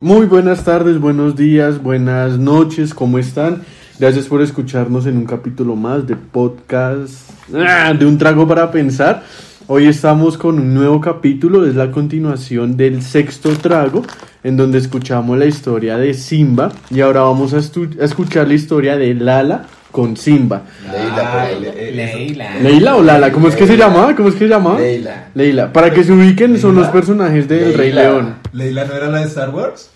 Muy buenas tardes, buenos días, buenas noches, ¿cómo están? Gracias por escucharnos en un capítulo más de podcast ¡Ah! de un trago para pensar. Hoy estamos con un nuevo capítulo, es la continuación del sexto trago, en donde escuchamos la historia de Simba y ahora vamos a, escuchar la historia de Lala con Simba. Leila, Ah, le- Leila. ¿Leila o Lala? ¿Cómo es que se llama? ¿Cómo es que se llama? Leila. Leila. Para que se ubiquen, son los personajes del Rey. León. ¿Leila no era la de Star Wars?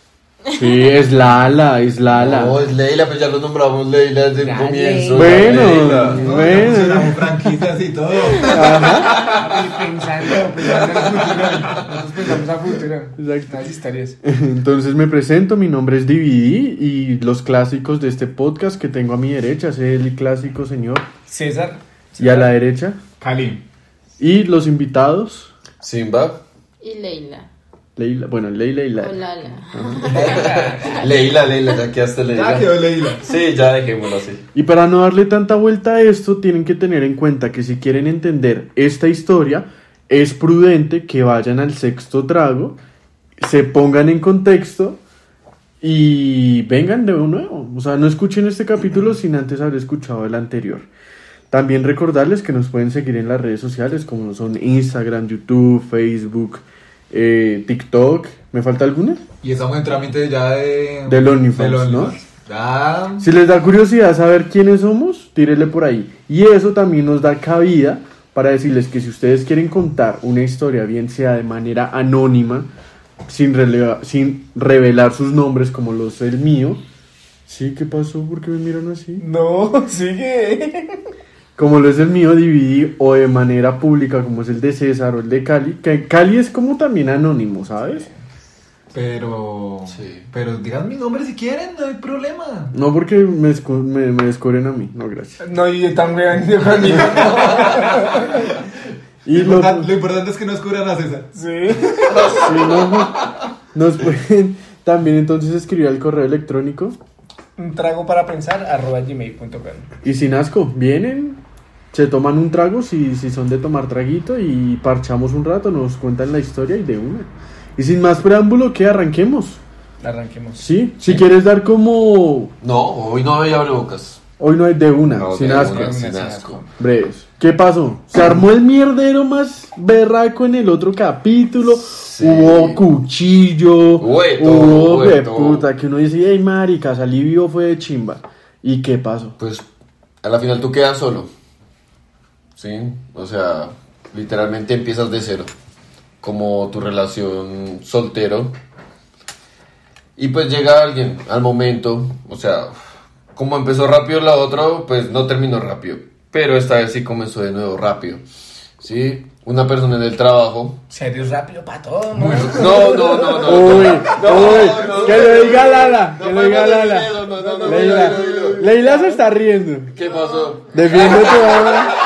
Sí, es Lala, es Lala. No, es Leila, pues ya lo nombramos Leila desde el comienzo. Bueno, Leila. No, Bueno. franquicias y todo. Ajá. pensando, pensando en el futuro. Nosotros pensamos a futuro. Exacto. Las historias. Entonces me presento, mi nombre es DVD y los clásicos de este podcast que tengo a mi derecha es el clásico señor César. y a la derecha Kalim. y los invitados Simba. Y Leila. Leila, bueno, Leila y. Lala. Leila, Leila, ya quedaste Leila. Ya quedó Leila. Sí, ya dejémoslo así. Y para no darle tanta vuelta a esto, tienen que tener en cuenta que si quieren entender esta historia, es prudente que vayan al sexto trago, se pongan en contexto y vengan de nuevo. O sea, no escuchen este capítulo sin antes haber escuchado el anterior. También recordarles que nos pueden seguir en las redes sociales como son Instagram, YouTube, Facebook, eh, TikTok. ¿Me falta alguna? Y estamos en trámite ya de. Del OnlyFans, ¿no? Ya. Si les da curiosidad saber quiénes somos, tírenle por ahí. Y eso también nos da cabida para decirles que si ustedes quieren contar una historia, bien sea de manera anónima, sin, releva- sin revelar sus nombres como los el mío. ¿Sí? ¿Qué pasó? ¿Por qué me miran así? No, sigue. Como lo es el mío, dividí o de manera pública, como es el de César o el de Cali. Que Cali es como también anónimo, ¿sabes? Pero. Sí. Pero digan mi nombre si quieren, no hay problema. No porque me, me, me descubren a mí, no, gracias. No, y también yo conmigo. Y lo, lo, importante, lo importante es que no descubran a César. Sí. Sí, no. Nos pueden también entonces escribir al correo electrónico. Un trago para pensar, arroba gmail.com. Y sin asco, vienen, se toman un trago si, si son de tomar traguito y parchamos un rato, nos cuentan la historia y de una. Y sin más preámbulo, que arranquemos. Arranquemos. Sí, si quieres dar como. No, hoy no había abrebocas. Hoy no hay de una, No, sin de asco. una, Una sin asco. Breves. ¿Qué pasó? Se armó el mierdero más berraco en el otro capítulo. Sí. Hubo cuchillo. Hubo todo. puta. Que uno dice, hey, marica, salí vivo fue de chimba. ¿Y qué pasó? Pues a la final tú quedas solo. ¿Sí? O sea, literalmente empiezas de cero. Como tu relación soltero. Y pues llega alguien al momento. O sea, como empezó rápido la otra, pues no terminó rápido. Pero esta vez sí comenzó de nuevo rápido. ¿Sí? Una persona en el trabajo. Serio rápido para todo, ¿no? No, no, no, no. Uy, no, uy, no, que no, lo diga no, Lala, que lo diga Lala. Leila. Leila se está riendo. ¿Qué pasó? Defiende tu obra.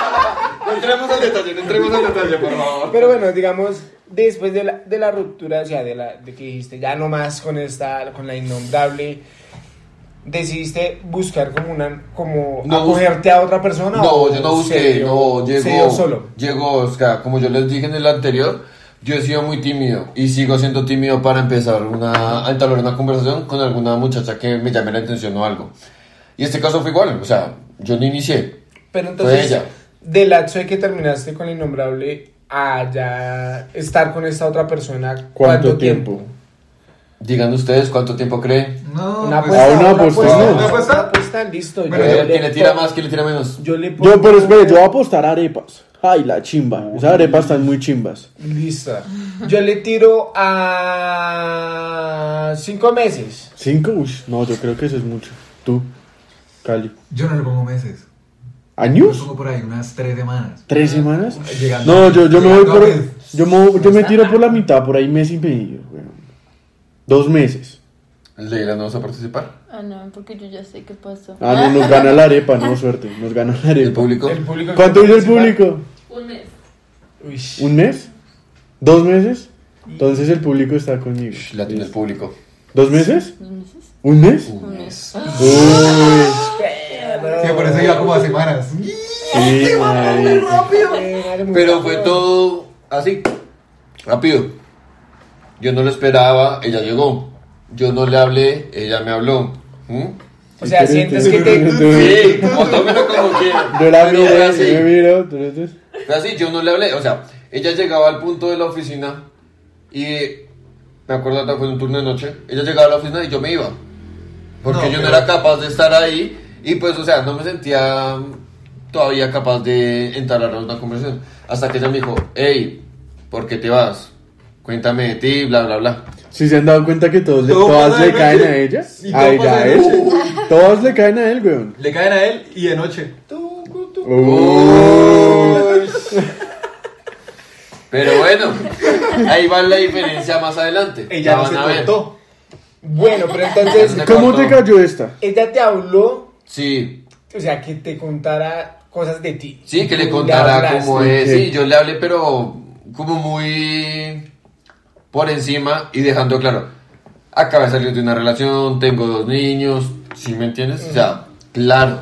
No entremos al detalle, no entremos al detalle, por favor. Pero bueno, digamos, después de la, de la ruptura, o sea, de, la, de que dijiste ya no más con esta, con la innombrable, decidiste buscar como una, como No, acogerte a otra persona. No, o yo no busqué, dio- no, llegó, solo. llegó, o sea, como yo les dije en el anterior, yo he sido muy tímido y sigo siendo tímido para empezar una, a entablar una conversación con alguna muchacha que me llame la atención o algo. Y este caso fue igual, o sea, yo no inicié. Pero entonces, ella. Del lapso de que terminaste con la innombrable a ya estar con esta otra persona, ¿cuánto, ¿Cuánto tiempo? tiempo? Digan ustedes cuánto tiempo creen. No, Una pues, Ah, apuesta, una una apuesta. apuesta, ¿Una una apuesta? apuesta, listo. Bueno, yo ¿Quién le tira más? ¿Quién le tira menos? Yo le pongo... Yo, pero espere, yo voy a apostar arepas. Ay, la chimba. Esas arepas están muy chimbas. Listo. Yo le tiro a cinco meses. ¿Cinco? Uy, no, yo creo que eso es mucho. Tú, Cali. Yo no le pongo meses. ¿Años? pongo por ahí unas tres semanas. ¿Tres semanas? Llegando- No, yo, yo me voy por. Yo me, yo me tiro por la mitad, por ahí mes y medio. weón. Dos meses. Leila, ¿no vas a participar? Ah, no, porque yo ya sé qué pasó. Ah, no, nos gana la arepa, no, suerte. Nos gana la ¿El arepa. público? El público ¿Cuánto dice el público? Un mes. Uy. ¿Un mes? ¿Dos meses? Entonces el público está conmigo. La tiene el público. ¿Dos meses? ¿Dos meses? ¿Un mes? Un mes. Uy. Sí, por eso iba como a semanas. Sí, marica. Pero fue todo así, rápido. Yo no lo esperaba, ella llegó. yo no le hablé, ella me habló. ¿Mm? O sea, sientes que te... Sí, como tómelo como quieran. Yo la miro, fue yo así. miro. Fue yo no le hablé. O sea, ella llegaba al punto de la oficina y me acuerdo que fue un turno de noche. Ella llegaba a la oficina y yo me iba. Porque No, yo no era capaz de estar ahí y pues, o sea, no me sentía todavía capaz de entablar una conversación. Hasta que ella me dijo, hey, ¿por qué te vas? Cuéntame de ti, bla, bla, bla. Si se han dado cuenta que todos le- todas le caen a ella. Y todo A ella, él. Todos le caen a él, weón. Le caen a él y de noche. Uy. Pero bueno, ahí va la diferencia más adelante. Ella La no se. Bueno, pero entonces, ¿Cómo te cayó esta? ella te habló, Sí, o sea, que te contara cosas de ti. Sí, que le contara cómo es. Sí, yo le hablé, pero como muy por encima y dejando claro. Acabo de salir de una relación, tengo dos niños, ¿sí me entiendes? O sea, claro.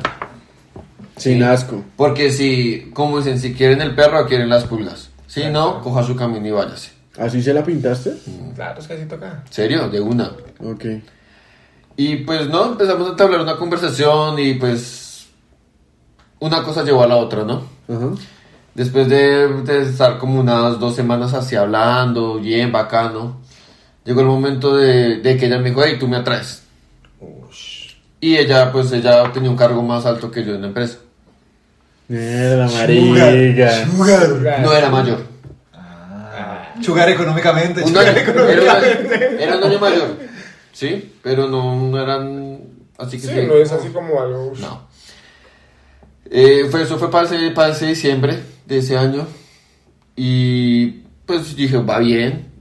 Sin asco. Porque si, como dicen, si quieren el perro, quieren las pulgas. Si no, coja su camino y váyase. ¿Así se la pintaste? Claro, es que así toca. ¿Serio? De una. Ok. Y pues no, empezamos a entablar una conversación y pues una cosa llevó a la otra, ¿no? Ajá. Después de, de estar como unas dos semanas así hablando, bien bacano, llegó el momento de, de que ella me dijo, hey, tú me atraes. Y ella, pues ella tenía un cargo más alto que yo en la empresa. Mierda, marica. Chugar. No era mayor. Chugar económicamente. Un chugar económicamente. era, un año- era un año mayor. Sí, pero no, no eran... Así que Sí, sí. no es así como algo... No. Eh, fue, eso fue para ese, para ese diciembre de ese año. Y pues dije, va bien.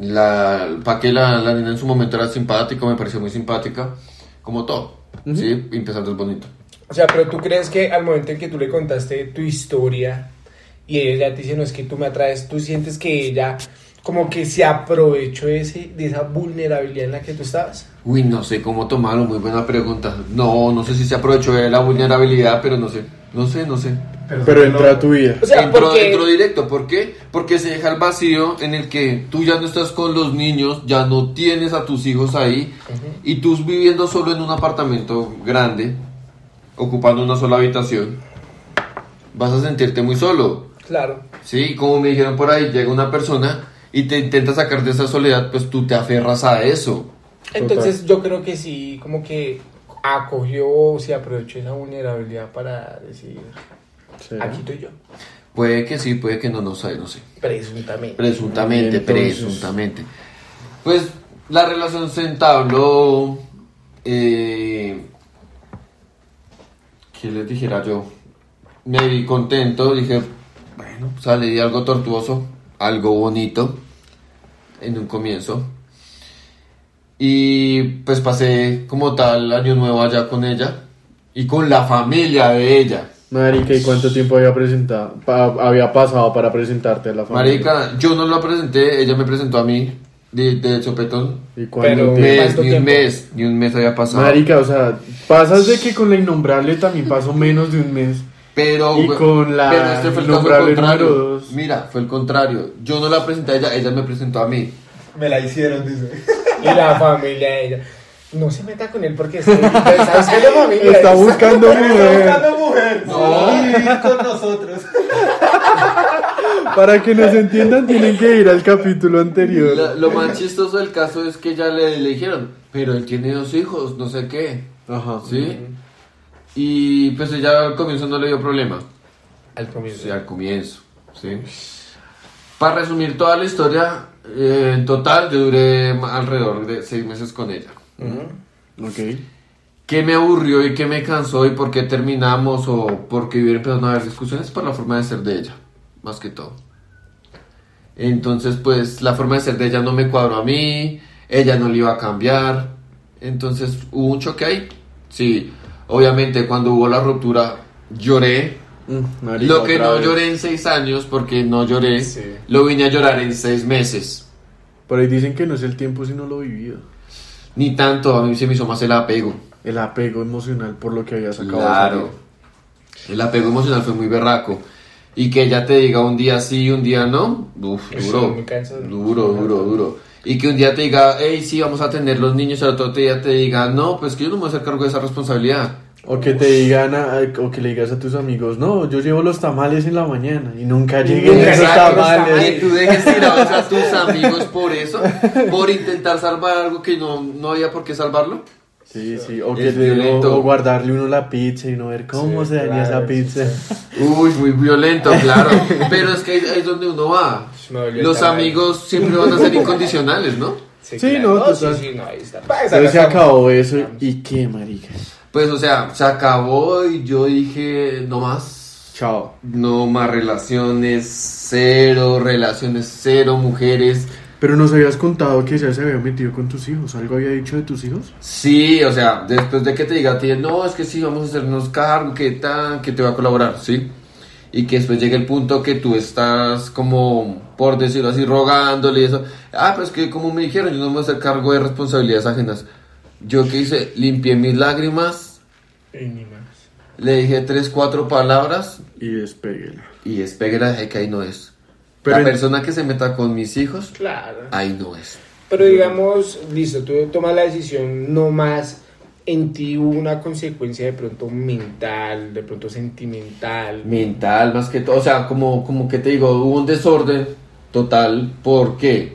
La, para que la, la niña en su momento era simpática, me pareció muy simpática. Como todo. Sí, empezando es bonito. O sea, pero tú crees que al momento en que tú le contaste tu historia y ella te dice, no, es que tú me atraes, tú sientes que ella como que se aprovechó de, ese, de esa vulnerabilidad en la que tú estabas. Uy, no sé cómo tomarlo, muy buena pregunta. No, no sé si se aprovechó de la vulnerabilidad, pero no sé. No sé, no sé. Pero entra a tu vida. O sea, entró, porque... entró directo, ¿por qué? Porque se deja el vacío en el que tú ya no estás con los niños, ya no tienes a tus hijos ahí, y tú viviendo solo en un apartamento grande, ocupando una sola habitación, vas a sentirte muy solo. Claro. Sí, como me dijeron por ahí, llega una persona y te intenta sacar de esa soledad, pues tú te aferras a eso. Entonces yo creo que sí, como que acogió o se aprovechó esa vulnerabilidad para decir, ¿Será? aquí estoy yo. Puede que sí, puede que no, no sé, no sé. Presuntamente. Presuntamente, Entonces- presuntamente. Pues la relación se entabló. Eh, ¿Qué les dijera yo? Me vi contento, dije, bueno, salí de algo tortuoso, algo bonito en un comienzo. Y pues pasé como tal año nuevo allá con ella y con la familia de ella. Marica, ¿y cuánto tiempo había presentado? pa- había pasado para presentarte a la familia? Marica, yo no la presenté, ella me presentó a mí de, de sopetón. ¿Y cuánto Pero- Un tiempo? mes, ¿Cuánto ni un mes, ni un mes había pasado. Marica, o sea, pasas de que con la innombrable también pasó menos de un mes. Pero, Y con la pero este fue el caso contrario. dos. Mira, fue el contrario. Yo no la presenté a ella, ella me presentó a mí. Me la hicieron, dice. Y la familia de ella. No se meta con él porque está está buscando familia. Está buscando Está mujer. buscando mujer. No, vivir con nosotros. Para que nos entiendan, tienen que ir al capítulo anterior. La- lo más chistoso del caso es que ya le, le dijeron, pero él tiene dos hijos, no sé qué. Ajá. ¿Sí? Y pues ella al comienzo no le dio problema. Al comienzo. Sí, al comienzo. ¿sí? Para resumir toda la historia, eh, en total yo duré alrededor de seis meses con ella. Ok. ¿Qué me aburrió y qué me cansó y por qué terminamos o por qué empezado a haber discusiones? Por la forma de ser de ella, más que todo. Entonces, pues la forma de ser de ella no me cuadró a mí, ella no le iba a cambiar. Entonces, hubo un choque ahí. Sí, obviamente cuando hubo la ruptura lloré. Mm, marica, Lo que no vez. lloré en seis años, porque no lloré, Sí. lo vine a llorar en seis meses. Por ahí dicen que no es el tiempo sino lo vivido. Ni tanto, a mí se me hizo más el apego. El apego emocional por lo que habías acabado de Claro. El apego emocional fue muy berraco. Y que ella te diga un día sí y un día no, uf, duro. cansado. Duro, duro, duro. Y que un día te diga, hey, sí, vamos a tener los niños, y al otro día te diga, no, pues que yo no me voy a hacer cargo de esa responsabilidad. O que te digan, a- o que le digas a tus amigos, no, yo llevo los tamales en la mañana y nunca lleguen esos tamales. tú dejes tirados a tus amigos por eso, por intentar salvar algo que no, no había por qué salvarlo. Sí, sí, o, que Es te- o- guardarle uno la pizza y no ver cómo Sí, se daña claro, esa pizza. Uy, muy violento, claro. Pero es que ahí ahí es donde uno va. Me dolió el Los amigos siempre van a ser incondicionales, ¿no? Sí, no, no, total. sí, sí, no, ahí está. Pa, esa Entonces se acabó eso y qué maricas. Pues, o sea, se acabó y yo dije, no más. Chao. No más relaciones, cero relaciones, cero mujeres. Pero nos habías contado que ya se había metido con tus hijos. ¿Algo había dicho de tus hijos? Sí, o sea, después de que te diga a ti, no, es que sí, vamos a hacernos cargo, que tan, que te va a colaborar, ¿sí? Y que después llegue el punto que tú estás como, por decirlo así, rogándole y eso. Ah, pues que como me dijeron, yo no me voy a hacer cargo de responsabilidades ajenas. Yo que hice, limpié mis lágrimas, Y ni más. le dije tres, cuatro palabras Y despéguela. y despegue la dejé que ahí no es. Pero la en- persona que se meta con mis hijos, Claro. ahí no es. Pero digamos, listo, tú tomas la decisión, no más en ti hubo una consecuencia de pronto mental, de pronto sentimental. Mental, más que todo. O sea, como, como que te digo, hubo un desorden total porque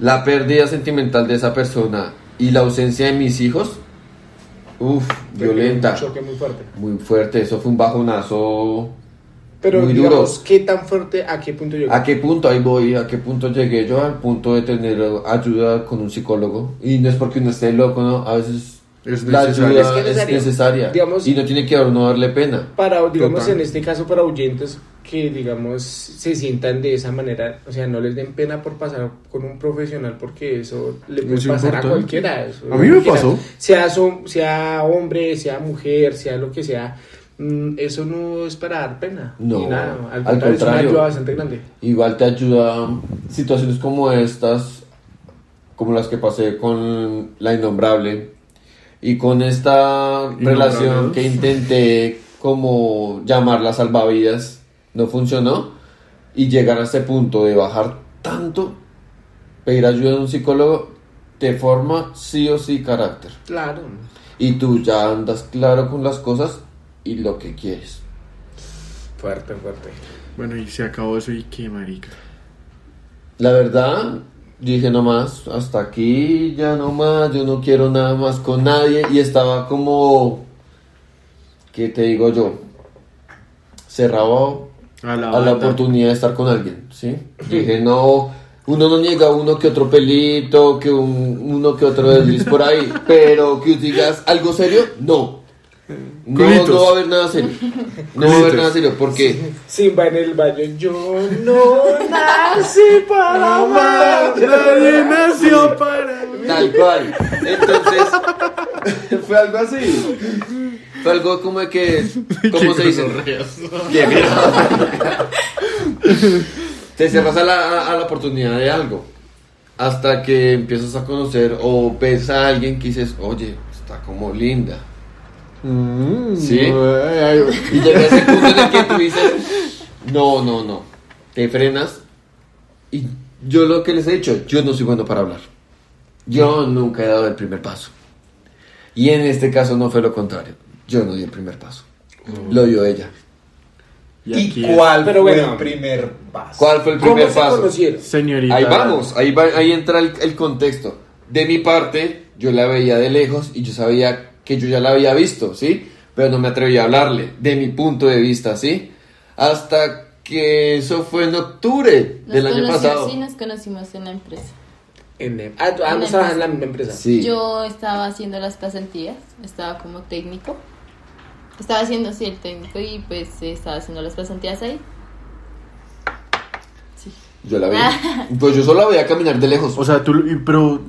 la pérdida sentimental de esa persona y la ausencia de mis hijos, uff, violenta, Un choque muy fuerte. muy fuerte. Eso fue un bajonazo. Pero Muy digamos, duro. ¿qué tan fuerte, a qué punto llegó? ¿A qué punto ahí voy? ¿A qué punto llegué yo? Al punto de tener ayuda con un psicólogo. Y no es porque uno esté loco, ¿no? A veces Es la necesario. ayuda Es que es necesario. necesaria. Digamos- y no tiene que no darle pena. Para, digamos, Total. en este caso, para oyentes que, digamos, se sientan de esa manera, o sea, no les den pena por pasar con un profesional porque eso le puede Es pasar a importante. cualquiera. eso- A mí me cualquiera. pasó. Sea, so- sea hombre, sea mujer, sea lo que sea, mm, eso no es para dar pena. No, ni nada. Al al contrario, es una ayuda bastante grande. Igual te ayuda situaciones como estas, como las que pasé con la innombrable y con esta relación que intenté como llamarla salvavidas, no funcionó y llegar a este punto de bajar tanto, pedir ayuda de un psicólogo te forma sí o sí carácter Claro. y tú ya andas claro con las cosas y lo que quieres. Fuerte, fuerte. Bueno, y se acabó eso y qué marica. La verdad, dije no más, hasta aquí, ya no más, yo no quiero nada más con nadie y estaba como, ¿qué te digo yo? Cerrado A la, a la oportunidad de estar con alguien, ¿sí? Dije no, uno no niega uno que otro pelito, que un- uno que otro desliz por ahí, pero que digas algo serio, no. No, no va a haber nada serio. No va a haber nada serio, porque Simba en el baño, yo no nací para amar. Nadie nació para mí. Tal cual. Entonces, fue algo así. Fue algo como de que, ¿cómo se dice? Que mira. Te cierras a la, a- a la oportunidad de algo. Hasta que empiezas a conocer o ves a alguien que dices, oye, está como linda. Mm, ¿Sí? ay, ay, Y ese punto en el que tú dices, no, no, no. Te frenas. Y yo lo que les he dicho, yo no soy bueno para hablar. Yo nunca he dado el primer paso. Y en este caso no fue lo contrario. Yo no di el primer paso. Lo dio ella. Y ¿Y, aquí es- cuál Pero fue bueno. el primer paso? ¿Cuál fue el ¿Cómo primer se paso? conocieron? Señorita. Ahí vamos, ahí, va- ahí entra el, el contexto. De mi parte, yo la veía de lejos y yo sabía que yo ya la había visto, ¿sí? Pero no me atrevía a hablarle, de mi punto de vista, ¿sí? Hasta que eso fue en octubre Nos del año pasado. Sí, nos conocimos en la empresa. En el- ah, tú- ah, En no la estabas en la empresa. misma empresa. Sí. Yo estaba haciendo las pasantías, estaba como técnico. Estaba haciendo, sí, el técnico y pues estaba haciendo las pasantías ahí. Sí. Yo la veía. Pues yo solo la veía caminar de lejos. O sea, tú. Pero.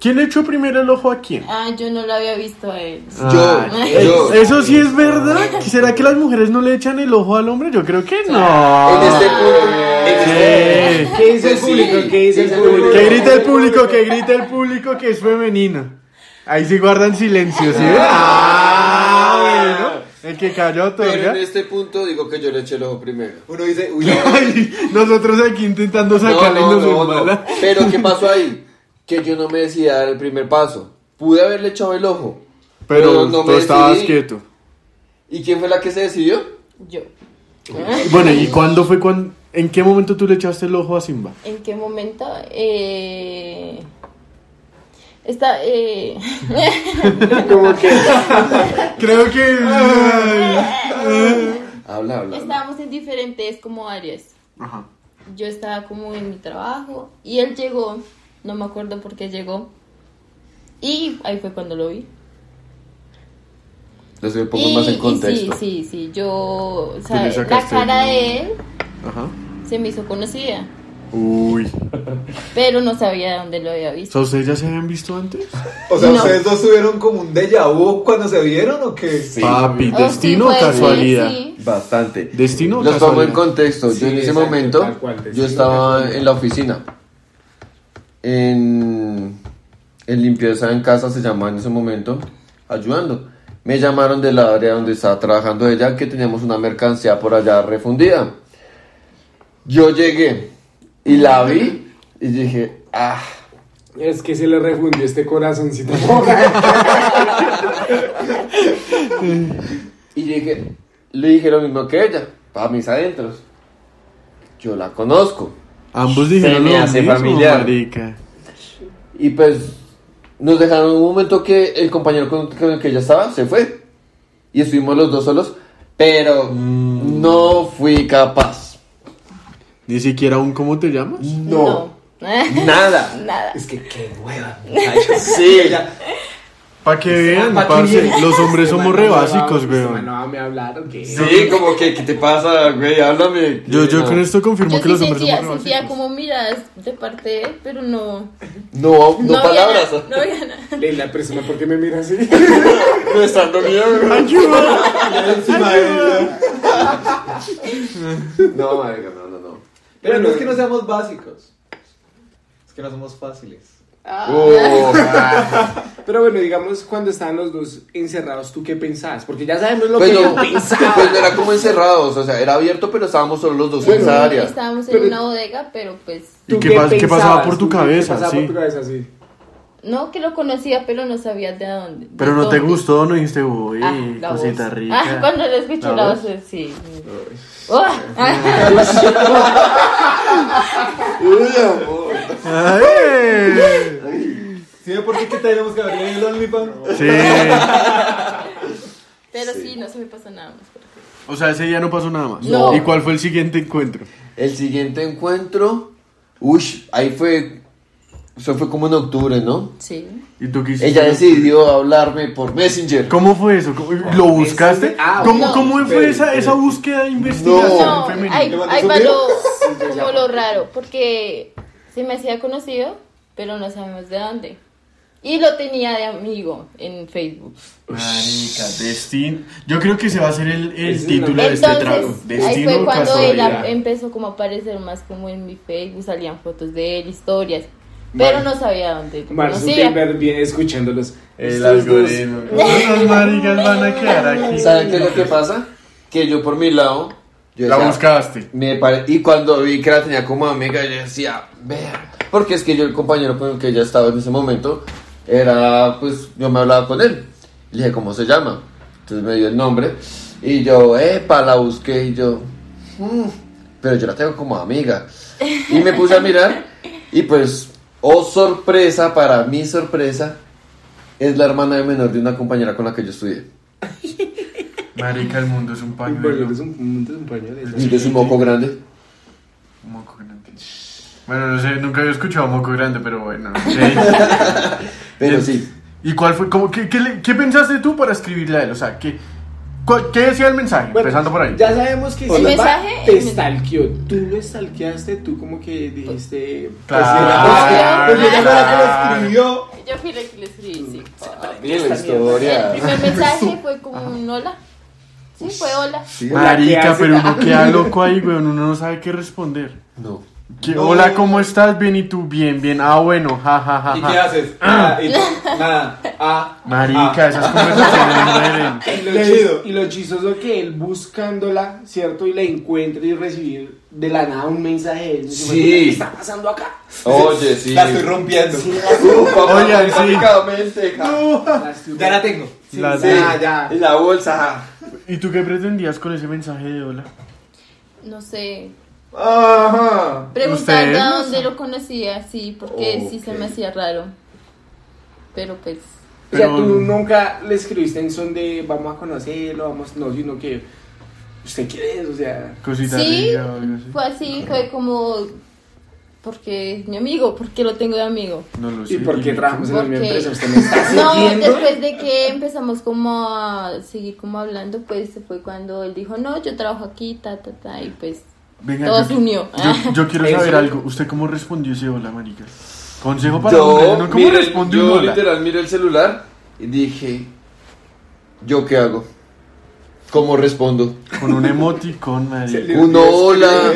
¿Quién le echó primero el ojo a quién? Ah, yo no lo había visto a él. Yo, yo. Eso sí es verdad. ¿Será que las mujeres no le echan el ojo al hombre? Yo creo que no. En este este- Sí. ¿Qué dice el Pues público? ¿Qué dice el público? Que grite el público, que grite el público que es femenino. Ahí sí guardan silencio, ¿sí? Ah, bueno. El que cayó Pero en otorga. este punto digo que yo le eché el ojo primero. Uno dice, uy, no. Ay, nosotros aquí intentando sacarle no, no. Pero ¿qué pasó ahí? Que yo no me decidí a dar el primer paso. Pude haberle echado el ojo. Pero no tú me estabas decidí. quieto. ¿Y quién fue la que se decidió? Yo. Bueno, ¿y cuándo fue cuando, en qué momento tú le echaste el ojo a Simba? ¿En qué momento? Eh... Está, eh... Como que. Creo que... Habla, habla. Estábamos en diferentes como áreas. Ajá. Yo estaba como en mi trabajo y él llegó, no me acuerdo por qué llegó. Y ahí fue cuando lo vi. Les doy un poco y, más en contexto. sí, sí, sí, yo, o sea, la cara el- de él Ajá. se me hizo conocida, Uy. pero no sabía dónde lo había visto. ¿ustedes ya se habían visto antes? O sea, No. ¿ustedes dos tuvieron como un déjà vu cuando se vieron o qué? Sí. Papi, Oh, sí, destino o casualidad. sí. Bastante. Destino o Los pongo en contexto. Sí, yo en ese exacto, momento, cual, yo estaba en la oficina. En, en limpieza en casa se llamaba en ese momento, ayudando. Me llamaron del área donde estaba trabajando ella que teníamos una mercancía por allá refundida. Yo llegué y la vi y dije, ah, Es que se le refundió este corazoncito. Y dije, le dije lo mismo que ella, para mis adentros. Yo la conozco. Ambos dijeron lo mismo, familiar. marica. Y pues nos dejaron un momento que el compañero con, con el que ella estaba se fue. Y estuvimos los dos solos. Pero no fui capaz. Ni siquiera un ¿cómo te llamas? No. No. Nada. Nada. Es que qué hueva, muchachos. Sí. Para que vean, pa' que parce, vean. los hombres somos re básicos, güey. weón. No, me hablaron que. Sí, como que, ¿qué te pasa, güey? Háblame. Yo, yo No. con esto confirmo Yo que sí los hombres sentía, somos re sentía básicos. como miradas de parte de él, pero no. No, no, había palabras. nada, no había nada. Le la persona, ¿por qué me mira así? Me están. ¡Ayuda! encima de él, ya. No, marica, no, no, no. Pero no es que no seamos básicos. Es que no somos fáciles. Oh, Pero bueno, digamos, cuando estaban los dos encerrados, ¿tú qué pensabas? Porque ya sabemos lo pues, que no, yo pensaba. pues no era como encerrados, o sea, era abierto, pero estábamos solo los dos en esa área. Estábamos en Pero- una bodega, pero pues. ¿Y ¿Tú qué pas- qué pasaba por tu ¿Tú qué cabeza? pasaba Sí. por tu cabeza, sí. No, que lo conocía, pero no sabía de dónde. de Pero no te gustó, no dijiste, uy, Ah, cosita voz. rica. Ah, cuando lo escuché ¿La voz? sí. Oh, Ay. ¿Sí ve por qué que tenemos que abrir el OnlyFans? Sí. pero sí, no se me pasó nada más. O sea, ese día no pasó nada más. No. ¿Y cuál fue el siguiente encuentro? El siguiente encuentro, uy, ahí fue, eso fue como en octubre, ¿no? Sí. ¿Y tú qué hiciste? Ella decidió hablarme por Messenger. ¿Cómo fue eso? ¿Cómo- ¿Lo buscaste? Ah, ¿Cómo, no. cómo fue Espere, esa, espere. esa búsqueda de investigación No, femenina? ahí, ¿Le mandó ahí su va lo, como lo raro, porque se me hacía conocido, pero no sabemos de dónde. Y lo tenía de amigo en Facebook. Marica, destino. Yo creo que ese va a ser el, el título de este trago. Ahí fue cuando él a- empezó como a aparecer más como en mi Facebook, salían fotos de él, historias, pero no sabía dónde Mark. Zuckerberg viene escuchándolos. El algoritmo. Unos maricas van a quedar aquí. ¿Saben qué es lo que pasa? Que yo por mi lado, yo La decía, buscaste. me pare- y cuando vi que la tenía como amiga, yo decía, vea, porque es que yo el compañero con el que ella estaba en ese momento, era, pues, yo me hablaba con él. Le dije, ¿cómo se llama? Entonces me dio el nombre, y yo, epa, la busqué, y yo, "Mm", pero yo la tengo como amiga. Y me puse a mirar, y pues, oh sorpresa, para mi sorpresa, es la hermana de menor de una compañera con la que yo estudié. Marica, el mundo es un pañuelo. es un, un, un pañuelo. Y de su moco grande. Moco grande. Bueno, no sé, nunca había escuchado moco grande, pero bueno. sí. Pero ¿Y- sí. ¿Y cuál fue? Cómo, qué, qué, qué pensaste tú para escribirle a él? O sea, ¿qué, cuál- qué decía el mensaje? Bueno, Empezando por ahí. Ya sabemos que El mensaje, te el stalkeó. Tú lo stalkeaste, tú como que dijiste. Claro. Pues Pues ella fue la que lo escribió. Yo fui la que le escribí, sí. Bien la El historia. primer mensaje fue como un hola. Sí, fue hola. Sí. Marica, pero uno queda loco ahí, weón. Uno no sabe qué responder. No. ¿Qué- No. Hola, ¿cómo estás? Bien, ¿y tú? Bien, bien. Ah, bueno, ja, ja, ja. ¿Y qué haces? Ah, y tú, nada. Ah, Marica, ah. esas conversaciones mueren. Y lo, y lo chistoso que él buscándola, ¿cierto? Y la encuentra y recibir de la nada un mensaje de él. Sí. ¿Qué está pasando acá? Oye, sí. La estoy rompiendo. Sí. La estoy- Ya la tengo. Sí, La sí, de- ya, ya. En la bolsa, ja. ¿Y tú qué pretendías con ese mensaje de hola? No sé. Ajá. Preguntando a dónde lo conocía, sí, porque sí se me hacía raro. Pero pues. O sea, Pero- tú nunca le escribiste en son de vamos a conocerlo, vamos, no, sino que usted quiere eso, o sea. Cosita Sí, rica fue así, fue como. Porque es mi amigo, porque lo tengo de amigo. No lo sé. ¿Y por qué trabajamos en la misma empresa? ¿Usted me está No, después de que empezamos como a seguir como hablando, pues fue cuando él dijo, no, yo trabajo aquí, ta, ta, ta, y pues Venga, todo yo, se unió. yo, yo quiero Eso. saber algo. ¿Usted cómo respondió ese hola, marica? Consejo para hombres, Yo, ¿no? ¿Cómo responde un yo hola? literal miré el celular y dije, ¿yo qué hago? ¿Cómo respondo? Con un emoticón, marica. Un hola.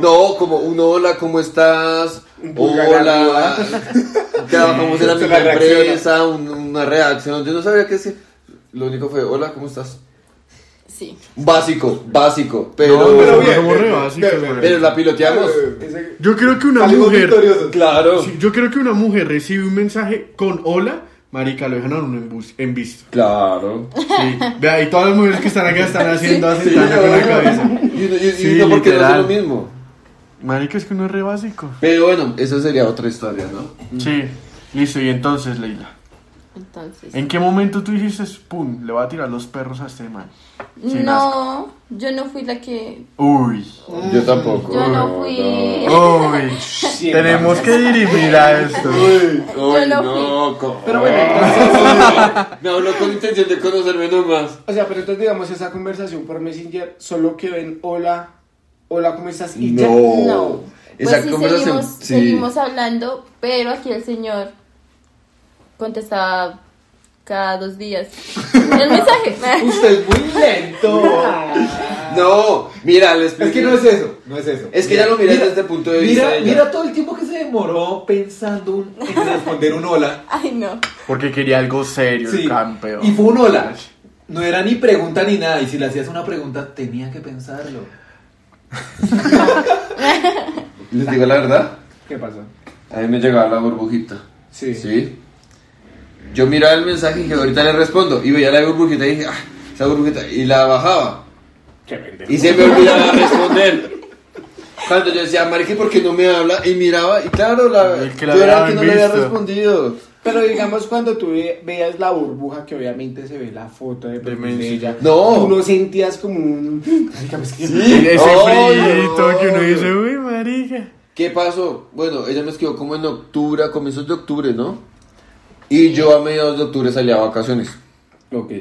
No, como un hola, ¿cómo estás? Un Hola. Trabajamos en la misma empresa, un- una reacción. Yo no sabía qué decir. Lo único fue, hola, ¿cómo estás? Sí. Básico, básico. Pero, No, pero bien, somos re bien, básicos, bien, pero la piloteamos. Ese- Yo creo que una Salimos mujer. victoriosos. Claro. Sí, yo creo que una mujer recibe un mensaje con hola, marica, lo dejan a uno en, bus- en visto. Claro. Sí. Vea, y todas las mujeres que están acá están haciendo asentando con la cabeza. Y uno, y- y Sí, uno porque no hace literal. lo mismo. Marica, es que uno es re básico. Pero bueno, esa sería otra historia, ¿no? Sí. Listo, y entonces, Leila. Entonces. ¿En qué momento tú dijiste, pum, le voy a tirar los perros a este man? Sin No, yo no fui la que. Uy. Yo tampoco. Yo no fui. Uy. Tenemos que dirimir a esto. Uy, Yo no no, co- Pero bueno, entonces, Me habló con intención de conocerme nomás. o sea, pero entonces digamos esa conversación por Messenger solo quedó en hola, hola, ¿cómo estás? Y ya. No. No. Pues Esa sí, conversación, seguimos, sí. seguimos hablando, pero aquí el señor contestaba cada dos días el mensaje. Usted es muy lento. No, mira, les Es que no es eso, no es eso. Es que ya lo miré desde este punto de vista Mira, mira todo el tiempo que se demoró pensando un- en responder un hola. Ay, no. Porque quería algo serio, Sí. el campeón. Y fue un hola. No era ni pregunta ni nada. Y si le hacías una pregunta, tenía que pensarlo. Les digo la verdad, ¿Qué pasó? a mí me llegaba la burbujita. Sí. ¿Sí? Yo miraba el mensaje y dije, ahorita le respondo. Y veía la burbujita y dije, ah, esa burbujita. Y la bajaba. Y se me olvidaba responder. Cuando yo decía, Marique, ¿por qué no me habla? Y miraba, y claro, la, El que la yo era el que no le había visto. respondido. Pero digamos cuando tú ve- veas la burbuja, que obviamente se ve la foto de, de Messenger. ella, No. tú no sentías como un... Marica, pues, ¿qué? Y ese no. que uno dice, uy, marica. ¿Qué pasó? Bueno, ella me escribió como en octubre, a comienzos de octubre, ¿no? Y yo a mediados de octubre salía a vacaciones. Ok.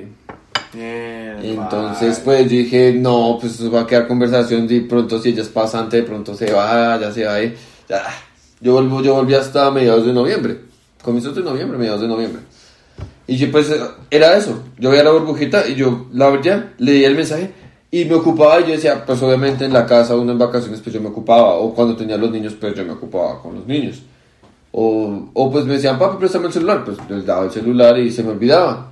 Entonces, pues dije, no, pues eso va a quedar conversación. De pronto, si ella es pasante, de pronto se va, ya se va. eh, Ya. Yo, volvo, yo volví hasta mediados de noviembre. Comienzos de noviembre, mediados de noviembre. Y yo, pues, era eso. Yo veía la burbujita y yo la abría, leía el mensaje y me ocupaba. Y yo decía, pues, obviamente en la casa, uno en vacaciones, pues yo me ocupaba. O cuando tenía los niños, pues yo me ocupaba con los niños. O, o pues me decían, papi, préstame el celular. Pues les daba el celular y se me olvidaba.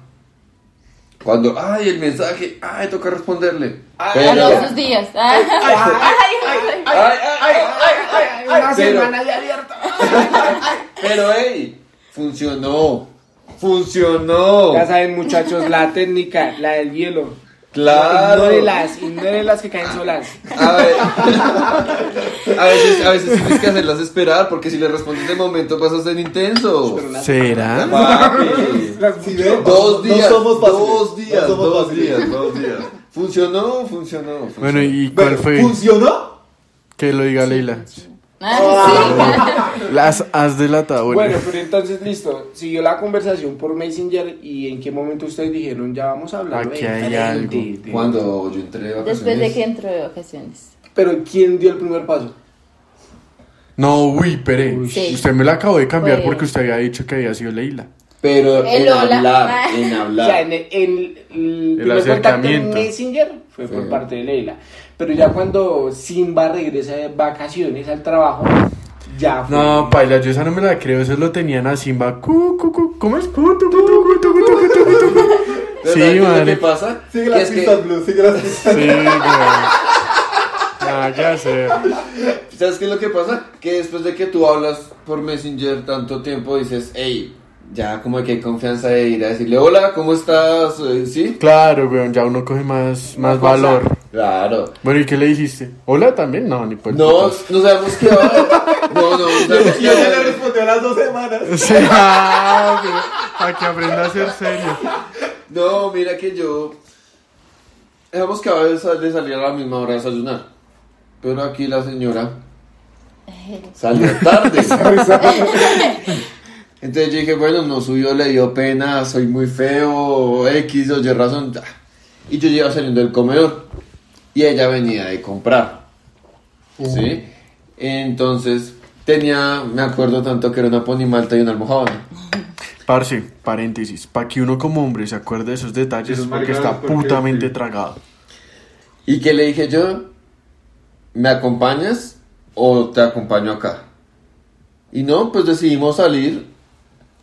Cuando, ay, el mensaje, ay, toca responderle. A Pero, los dos días. Ay, ay, ay. ay, ay, ay, Una Pero- semana de abierto. pero, hey, funcionó. Funcionó. Ya saben, muchachos, la técnica, la del hielo. Claro. Ignórelas, ignórelas que caen solas. A ver. A veces, a veces tienes que hacerlas esperar porque si le respondes de momento vas a ser intenso. ¿Será? Papi. ¿Sí? Dos no días, somos dos días, No somos dos días, dos días. Funcionó, funcionó. funcionó. Bueno, ¿y cuál Bueno, fue? ¿Funcionó? Que lo diga Leila. Ah, Las has delatado. Bueno, Bueno, pero entonces listo. Siguió la conversación por Messenger y en qué momento ustedes dijeron ya vamos a hablar. Aquí de hay algo. Cuando yo entré de vacaciones. Después de que entró de vacaciones. Pero ¿quién dio el primer paso? no, uy, pere. Sí. Usted me la acabó de cambiar Fue- porque usted había dicho que había sido Leila. Pero El en hola. hablar, en O sea, hablar. en el, el, el primer contacto en acercamiento. Messenger fue por Sí. parte de Leila. Pero ya cuando Simba regresa de vacaciones al trabajo, ya fue. No, paila, yo esa no me la creo, eso lo tenían a Simba. Cu, cu, cu, ¿Cómo es? Cu, tu, cu, tu, cu, tu, cu, tu, cu, tu, cu, tu. Pero Sí, ¿sabes qué madre. que pasa? Sigue Que las que- pistas, Blue, sigue las pistas. Sí, güey. Ah, ya sé. ¿Sabes qué es lo que pasa? Que después de que tú hablas por Messenger tanto tiempo, dices, hey, ya como que hay confianza de ir a decirle, hola, ¿cómo estás? Eh, ¿Sí? Claro, weón, ya uno coge más, más valor. Claro. Bueno, ¿y qué le dijiste? ¿Hola también? No, ni por No, putas. no sabemos qué va. No, no, no sabemos Y qué ella le va. respondió a las dos semanas. Sí, ah, pero para que aprenda a ser serio. No, mira que yo. Hemos quedado de, sal- de salir a la misma hora a desayunar. Pero aquí la señora salió tarde. Entonces yo dije, bueno, no subió, le dio pena, soy muy feo, X o Y razón. Y yo iba saliendo del comedor. Y ella venía de comprar. ¿Sí? Entonces tenía, me acuerdo tanto que era una pony malta y una almohadona. Parce, paréntesis, para que uno como hombre se acuerde de esos detalles Esos porque está porque putamente sí. tragado. ¿Y qué le dije yo? ¿Me acompañas o te acompaño acá? Y no, pues decidimos salir,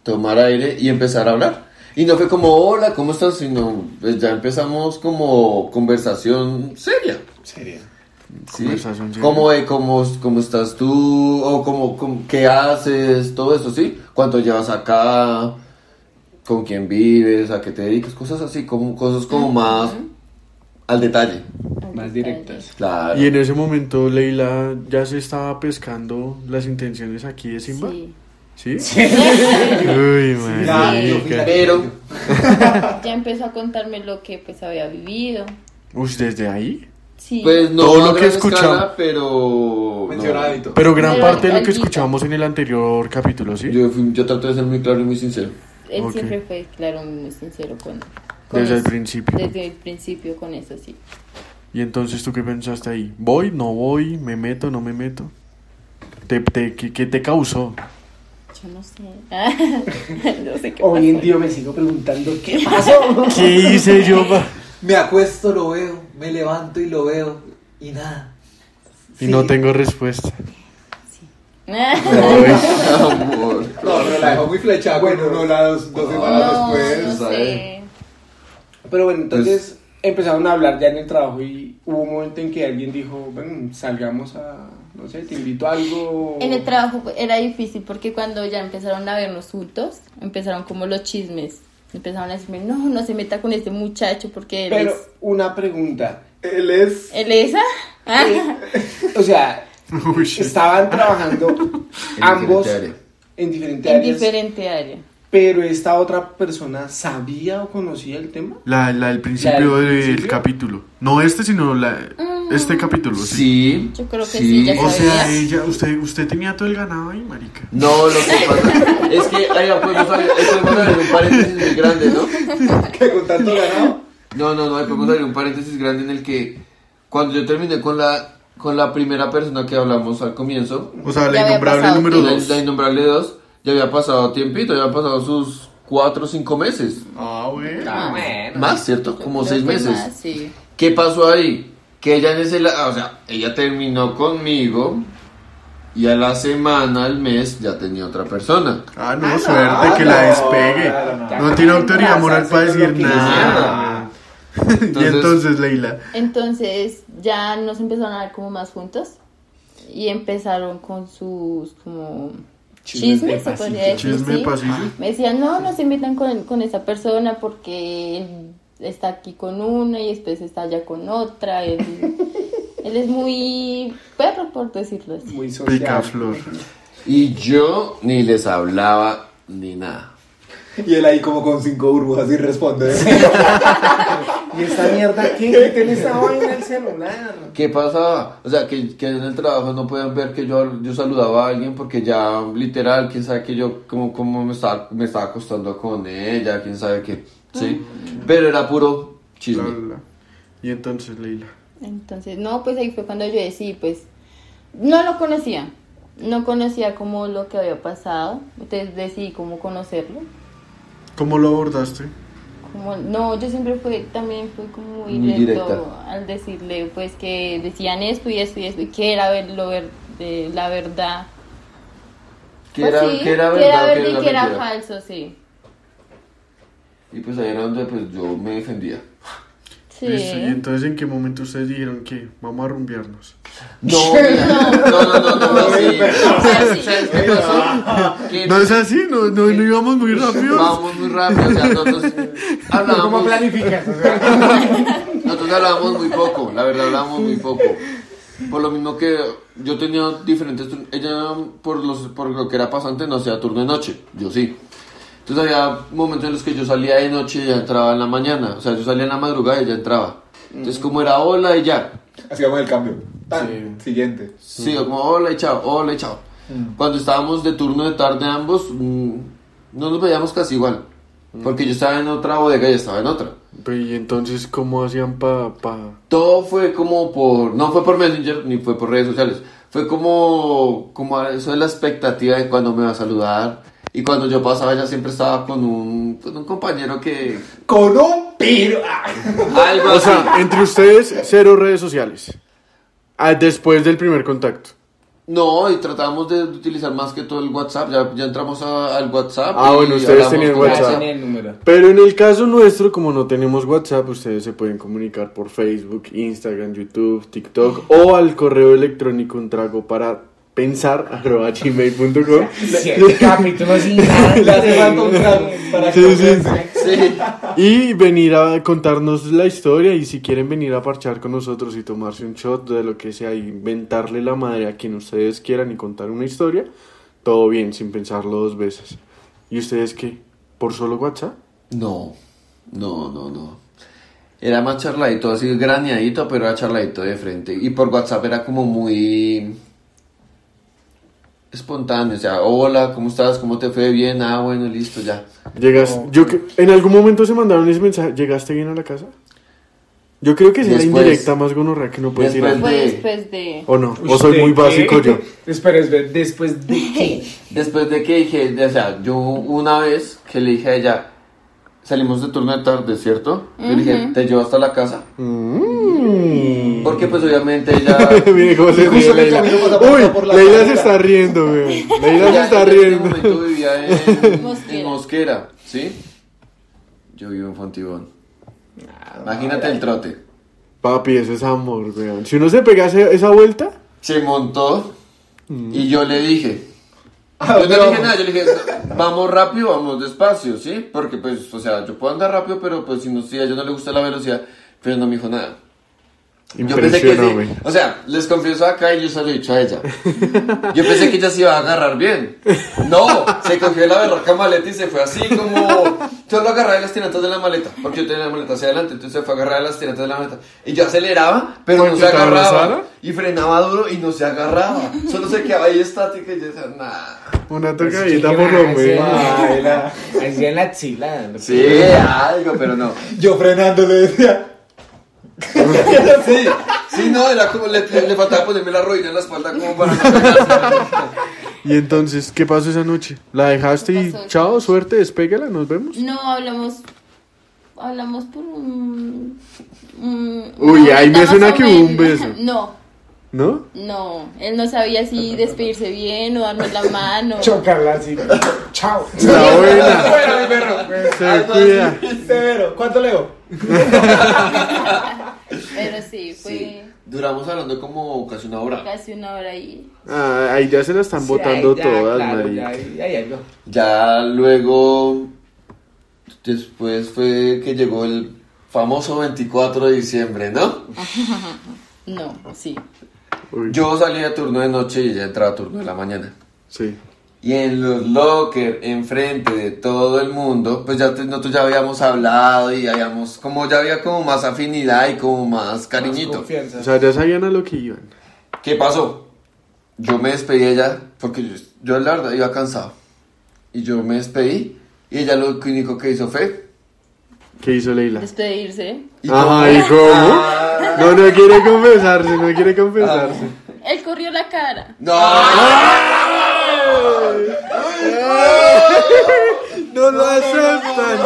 tomar aire y empezar a hablar. Y no fue como, hola, ¿cómo estás? Sino, pues ya empezamos como conversación seria. Sería. ¿sí? Conversación seria. Como de cómo, cómo estás tú, o cómo, cómo- qué haces, todo eso, ¿sí? ¿Cuánto llevas acá? ¿Con quién vives? ¿A qué te dedicas? Cosas así, como, cosas como más al detalle. Más directas. Claro. Y en ese momento Leila ya se estaba pescando las intenciones aquí de Simba. Sí. ¿Sí? Uy, fui la marica. Pero, Ya empezó a contarme lo que pues había vivido. Uy, desde ahí. Sí. pues no Todo lo que escuchamos. pero... Mencionadito. Pero gran Pero parte de lo que escuchamos en el anterior capítulo, ¿sí? no. Yo, fui- yo trato de ser muy claro y muy sincero. Él siempre fue, claro, muy sincero con, con Desde el principio. Desde el principio con eso, sí. Y entonces, ¿tú qué pensaste ahí? ¿Voy? ¿No voy? ¿Me meto? ¿No me meto? ¿Te, te- qué, qué te causó? Yo no sé. no sé qué Hoy en día me sigo preguntando qué pasó. ¿Qué hice yo? pa- Me acuesto, lo veo. Me levanto y lo veo. Y nada. Y Sí. no tengo respuesta. Amor. No, pero la dejó muy flechada. Bueno, no, la dos, dos semanas no, después. no sé. Pero bueno, entonces empezaron a hablar ya en el trabajo y hubo un momento en que alguien dijo, bueno, salgamos a, no sé, te invito a algo. En el trabajo era difícil porque cuando ya empezaron a vernos juntos, empezaron como los chismes. Empezaron a decirme, no, no se meta con este muchacho porque él Pero es... una pregunta. Él es. ¿Él es? Ah. O sea, estaban trabajando ambos diferente área. en en diferente área. Pero esta otra persona sabía o conocía el tema. La, la del principio ¿La del principio? capítulo. No este, sino la, este capítulo. Sí. Sí. Yo creo que sí, ya O sea, ella, usted, usted tenía todo el ganado ahí, marica. No, lo que pasa es que ahí podemos abrir, ahí podemos abrir un paréntesis muy grande, ¿no? que con tanto ganado. No, no, no, ahí podemos abrir un paréntesis grande en el que cuando yo terminé con la con la primera persona que hablamos al comienzo, O sea, la innombrable número la, dos. la innombrable 2, ya había pasado tiempito, ya había pasado sus 4 o 5 meses. Ah, bueno. Ah, bueno. Más, ¿cierto? Como Creo 6 que meses. más, sí. ¿Qué pasó ahí? Que ella en ese, la- o sea, ella terminó conmigo y a la semana, al mes, ya tenía otra persona. Ah, no, Ah, suerte, no, que la despegue. claro, no. No tiene autoridad moral para decir nada. y Entonces- entonces, Leila. Entonces ya nos empezaron a ver como más juntos y empezaron con sus como Chismes, se podría decir. Chisme sí. Me decían, no, no se metan con, con esa persona porque él está aquí con una y después está allá con otra. Él, él es muy perro, por decirlo así. Muy social. Picaflor. Y yo ni les hablaba ni nada. Y él ahí como con cinco burbujas y responde. ¿Y esta mierda qué? ¿Qué tiene esta vaina en el celular? ¿Qué pasaba? O sea, que, que en el trabajo no podían ver que yo, yo saludaba a alguien porque ya literal, quién sabe que yo como, como me, estaba, me estaba acostando con ella, quién sabe qué, ¿sí? Pero era puro chisme. Y entonces, Leila. Entonces, no, pues ahí fue cuando yo decidí, pues, no lo conocía, no conocía como lo que había pasado, entonces decidí cómo conocerlo. ¿Cómo lo abordaste? Como, no, yo siempre fue, también fue como muy, Muy al decirle pues que decían esto y esto y esto y que era ver, lo ver, de la verdad. Que Pues era, sí, que era que verdad, verdad que y era que era falso, sí. Y pues ahí era donde pues yo me defendía. Sí. Listo, ¿Y entonces en qué momento ustedes dijeron que vamos a rumbearnos? No, no, no, no, no, no, sí. No es así, no, no, no íbamos muy rápido. Vamos muy rápido, o sea, nosotros ¿Cómo hablábamos, planificas? O sea, nosotros hablábamos muy poco, la verdad hablábamos muy poco. Por lo mismo que yo tenía diferentes turnos, ella por, los, por lo que era pasante no hacía turno de noche, yo sí. Entonces había momentos en los que yo salía de noche y ella entraba en la mañana, o sea, yo salía en la madrugada y ella entraba. Entonces como era hola y ya, Hacíamos el cambio. Tan, Siguiente. Sí, como hola y chao, hola y chao. Cuando estábamos de turno de tarde ambos, mm, no nos veíamos casi igual. Porque yo estaba en otra bodega y ella estaba en otra. Pero, ¿Y entonces cómo hacían para... Pa... Todo fue como por, no fue por Messenger ni fue por redes sociales. Fue como, como eso de la expectativa de cuando me va a saludar. Y cuando yo pasaba ella siempre estaba con un, con un compañero que... Con un piro. Ah. Algo O así. sea, entre ustedes, cero redes sociales. Ah, después del primer contacto. No, y tratamos de utilizar más que todo el WhatsApp. Ya, ya entramos a- al WhatsApp. Ah, y bueno, ustedes tenían WhatsApp. el número. Pero en el caso nuestro, como no tenemos WhatsApp, ustedes se pueden comunicar por Facebook, Instagram, YouTube, TikTok o al correo electrónico un trago para pensar arroba gmail.com. Siete capítulos sin. Y venir a contarnos la historia y si quieren venir a parchar con nosotros y tomarse un shot de lo que sea, y inventarle la madre a quien ustedes quieran y contar una historia, todo bien, sin pensarlo dos veces. ¿Y ustedes qué? ¿Por solo WhatsApp? No, no, no, no. Era más charladito, así graneadito, pero era charladito de frente. Y por WhatsApp era como muy espontáneo, o sea, hola, ¿cómo estás? ¿Cómo te fue? Bien, ah, bueno, listo, ya. Llegas, yo que- en algún momento se mandaron ese mensaje, ¿llegaste bien a la casa? Yo creo que es la indirecta más gonorrea que no puedes después ir de- después de... ¿O no? ¿O soy muy básico yo? Espera, espera, después de qué? Después de que dije, o sea, yo una vez que le dije a ella, salimos de turno de tarde, ¿cierto? Yo le dije, ¿te llevo hasta la casa? Mm. Porque pues obviamente ella... Mire cómo se ríe Leila. Uy, Leila se está riendo, güey. Leila se está en ese riendo. momento vivía en Mosquera. en Mosquera, ¿sí? Yo vivo en Fontibón. Imagínate el trote. Papi, eso es amor, weón. Si uno se pega ese- esa vuelta, Se montó Mm. y yo le dije. ¿A Yo no dije nada, yo le dije, vamos rápido, vamos despacio, ¿sí? Porque pues, o sea, yo puedo andar rápido, pero pues si, no, si a ella no le gusta la velocidad, pero no me dijo nada. Yo pensé que sí, o sea, les confieso acá y yo se lo he dicho a ella. Yo pensé que ella se iba a agarrar bien. No, se cogió la berraca maleta y se fue así como. Solo agarraba de las tiratas de la maleta, porque yo tenía la maleta hacia adelante, entonces se fue a agarrar de las tiratas de la maleta. Y yo aceleraba, pero ¿Para no se agarraba. Y frenaba duro y no se agarraba. Solo se quedaba ahí estática y yo decía, nah. Una Pues, tocadita ¿qué por lo menos. Así en la axila. Sí, algo, pero no. Yo frenando le decía. Sí, sí, no, era como le, le- le faltaba ponerme la rodilla en la espalda como para. Y entonces, ¿qué pasó esa noche? ¿La dejaste y chao, suerte, despégala, nos vemos? No, hablamos... Hablamos por un... un- Uy, ahí me suena que hubo un beso. No, ¿No? no. Él no sabía si despedirse bien o darnos la mano. Chocarla así. Chao. La buena. Fuera, mi perro. Se cuida. Severo. ¿Cuánto leo? Pero sí, fue Sí, duramos hablando como casi una hora. casi una hora ahí. Ah, ahí ya se la están botando Sí, ahí ya, todas, claro, marica. ya, ya, ya, ya. Ya luego, después fue que llegó el famoso 24 de diciembre, ¿no? No, sí. Uy, Yo salía a turno de noche y ella entraba a turno de la mañana. Sí. Y en los lockers, enfrente de todo el mundo, pues ya te- nosotros ya habíamos hablado y habíamos, como ya había como más afinidad y como más cariñito. Confianza. O sea, ya sabían a lo que iban. ¿Qué pasó? Yo me despedí de ella porque yo, yo la verdad iba cansado. Y yo me despedí y ella lo único que hizo fue... ¿Qué hizo Leila? Despedirse. ¿y Ajá, cómo? ¿y cómo? Ah, No, no quiere confesarse, no quiere confesarse. Él corrió la cara. no. No lo aceptan.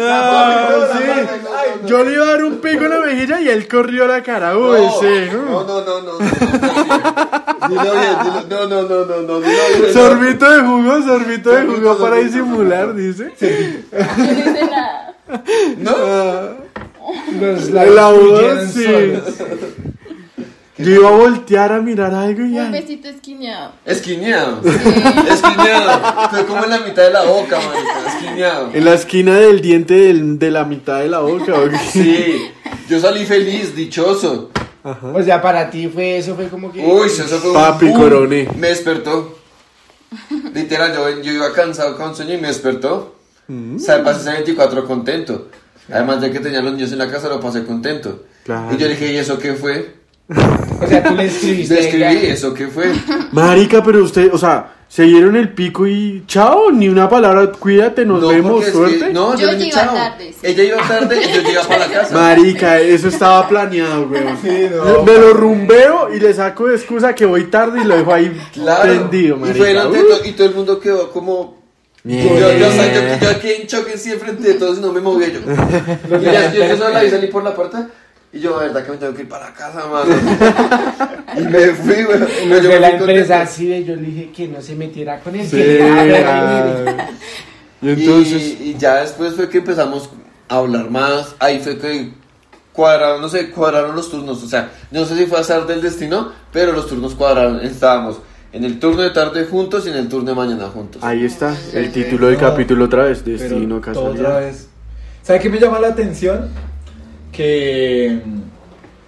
Ah, sí. Yo le iba a dar un pico en la mejilla y él corrió la cara. Uy, sí. No, no, no, no. no, no, Dilo bien, dilo. No, no, no, no, no. Sorbito de jugo, sorbito de jugo para disimular, dice. Yo no hice nada. Los La labios voz, fluyeron sí. Yo iba a voltear a mirar algo y Un ya. besito esquineado. Esquineado. Esquineado. Fue como en la mitad de la boca, marica. Esquineado. En la esquina del diente del- de la mitad de la boca. ¿o qué? Sí. Yo salí feliz, dichoso. O sea, para ti fue eso, fue como que. Uy, eso fue un Papi, coroné. Me despertó. Literal, yo, yo iba cansado con sueño y me despertó. Mm. O sea, pasé ese 24 contento. Además de que tenía los niños en la casa, lo pasé contento. Claro. Y yo le dije, ¿y eso qué fue? O sea, tú le escribiste. Le escribí, ¿eso qué fue? Marica, pero usted, o sea, se dieron el pico y chao, ni una palabra, cuídate, nos vemos, porque es que- suerte. no, Yo dije, iba "Chao". tarde, sí. Ella iba tarde y yo llegaba para la casa. Marica, eso estaba planeado, weón. Sí, no. Me lo rumbeo y le saco de excusa que voy tarde y lo dejo ahí Claro. prendido, y, marica. fue delante Uh. y todo el mundo quedó como... Yo, yo, yo, o sea, yo, yo aquí en choque sí enfrente de todos y no me movía yo. Y ya, yo, yo solo la vi salir por la puerta y yo, la verdad que me tengo que ir para la casa, mano. y me fui, güey. Los Yo de me la empresa así de yo le dije que no se metiera con él. Sí. Y Y, entonces, y ya después fue que empezamos a hablar más. Ahí fue que cuadraron, no sé, cuadraron los turnos. O sea, no sé si fue azar del destino, pero los turnos cuadraron. Estábamos en el turno de tarde juntos y en el turno de mañana juntos. ahí está, el título del No, capítulo otra vez, Pero Destino Casualidad. otra vez. ¿Sabe qué me llama la atención? Que.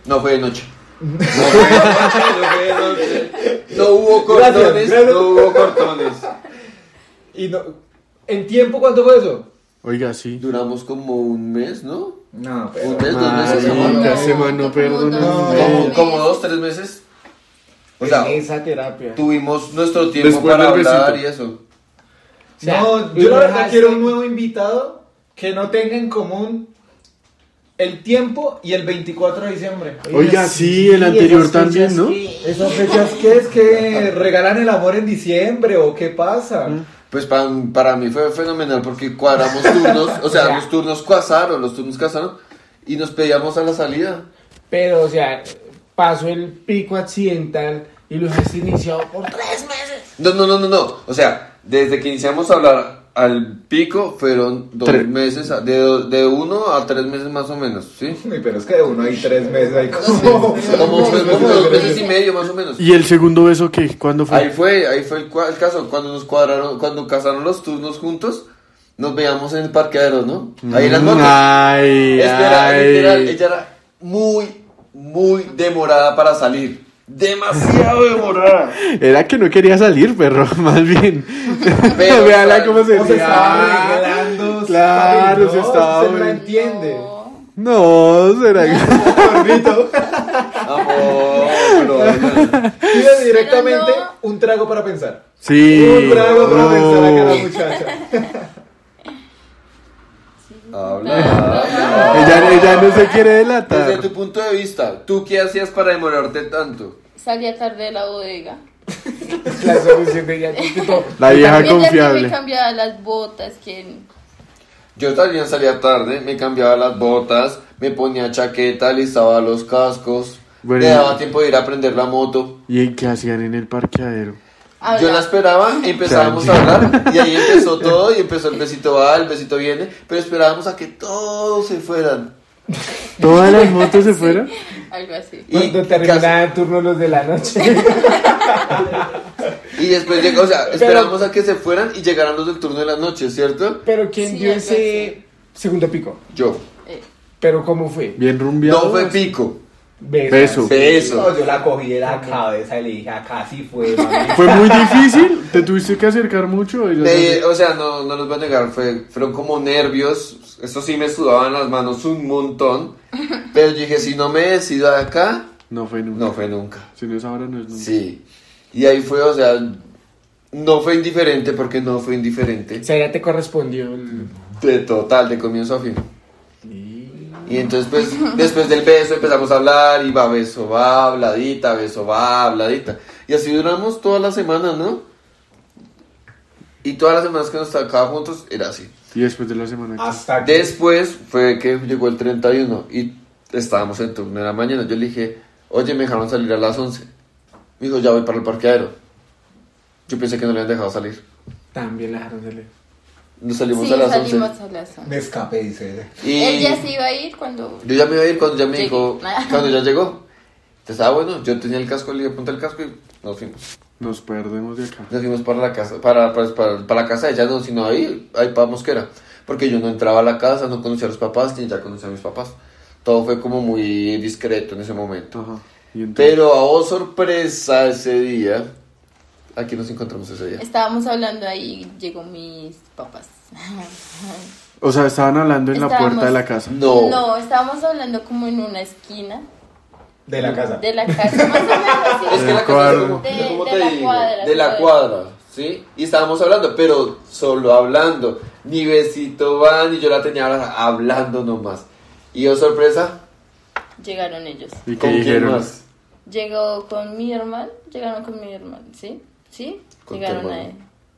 No fue de noche. No fue de noche, no fue de noche. No hubo cortones, gracias. no hubo cortones. Y no, ¿En tiempo cuánto fue eso? Oiga, sí. Duramos como un mes, ¿no? No, Un mes, dos meses. Marica, ¿no? perdona como dos, tres meses. O sea, en esa terapia. tuvimos nuestro tiempo Después para hablar besito. y eso. O sea, no, yo la verdad quiero un nuevo invitado que no tenga en común el tiempo y el 24 de diciembre. Oiga, sí, el anterior también, ¿no? que- ¿Esas fechas qué es? ¿Que regalan el amor en diciembre o qué pasa? Pues para, para mí fue fenomenal porque cuadramos turnos, o sea, los turnos casaron, los turnos casaron y nos pedíamos a la salida. Pero, o sea, pasó el pico accidental y lo has iniciado por tres meses. No, no, no, no, no. O sea, desde que iniciamos a hablar al pico fueron dos Tres. meses, de, de uno a tres meses más o menos, ¿sí? Pero es que de uno hay tres meses ahí como... Como dos meses y medio más o menos. ¿Y el segundo beso qué? ¿Cuándo fue? Ahí fue, ahí fue el, caso, cuando nos cuadraron, cuando casaron los turnos juntos, nos veíamos en el parqueadero, ¿no? Ahí en las Mm, motos. Ay, Espera, ay. literal, ella era muy, muy demorada para salir. Demasiado demorada. Era que no quería salir, perro, más bien. Pero, Véala ¿sabes cómo se ¿Cómo se estaba Ah, arreglando? Claro, Papi, se no, estaba. Usted no entiende. No. No, será que. Gordito. Amor, directamente no. un trago para pensar. Sí. Un trago para no. pensar acá la muchacha. Habla. Ella, ella no se quiere Desde delatar. tu punto de vista, ¿tú qué hacías para demorarte tanto? Salía tarde de la bodega. La solución de ella. La vieja confiable. me cambiaba las botas, que Yo también salía tarde, me cambiaba las botas, me ponía chaqueta, listaba los cascos, Bueno, me daba tiempo de ir a prender la moto. ¿Y en qué hacían en el parqueadero? Yo la esperaba, empezábamos a hablar y ahí empezó todo y empezó el besito va, el besito viene, pero esperábamos a que todos se fueran. ¿Todas las motos se fueron? algo así. Y, Cuando terminaba el turno los de la noche. y después llegó, o sea, esperamos a que se fueran y llegaran los del turno de la noche, ¿cierto? Pero ¿quién Sí, dio ese segundo pico? Yo. Eh, Pero ¿cómo fue? Bien rumbeado. No fue pico, Beso. Beso. No, yo la cogí de la cabeza y le dije, acá sí fue, mami. Fue muy difícil. ¿Te tuviste que acercar mucho? Se- o sea, no, no los voy a negar, fue, fueron como nervios. Eso sí me sudaban las manos un montón. Pero yo dije, si no me decido de acá, No fue nunca. no fue nunca. Si no es ahora, no es nunca. Sí. Y ahí fue, o sea, no fue indiferente porque no fue indiferente. O sea, ya te correspondió el... De total, de comienzo a fin. Y entonces, pues, después del beso empezamos a hablar y va beso, va, habladita, beso, va, habladita. Y así duramos toda la semana, ¿no? Y todas las semanas que nos tocaba juntos era así. Y después de la semana. que- Hasta que... Después fue que llegó el 31 y estábamos en turno de la mañana. Yo le dije, oye, me dejaron salir a las 11. Me dijo, ya voy para el parqueadero. Yo pensé que no le habían dejado salir. También la dejaron salir. Nos salimos Sí, a las salimos 11. a las once. Me escapé, dice. Y Él ya se iba a ir cuando... yo ya me iba a ir cuando ya me Llegué. dijo, cuando ya llegó. Entonces, ah, bueno, yo tenía el casco, le dije, ponte el casco y nos fuimos. Nos perdemos de acá. Nos fuimos para la casa, para, para, para, para la casa de ella, no, sino ahí, ahí para Mosquera. Porque yo no entraba a la casa, no conocía a los papás, ni ella conocía a mis papás. Todo fue como muy discreto en ese momento. Ajá. Pero a vos sorpresa ese día, aquí nos encontramos ese día. Estábamos hablando ahí y llegó mis papás. o sea, estaban hablando en la puerta de la casa. No. No, estábamos hablando como en una esquina De la casa. de la casa, más o menos. sí. Es que la casa Cuadro. es como, De- ¿cómo de te la digo? cuadra, de la sí. cuadra, ¿sí? Y estábamos hablando, pero solo hablando. Ni besito va, ni yo la tenía ahora hablando nomás. Y oh sorpresa, Llegaron ellos. ¿Y qué ¿con quién dijeron? más? Llegó con mi hermano, llegaron con mi hermano, ¿sí? ¿Sí? Con tu llegaron a hermano. él.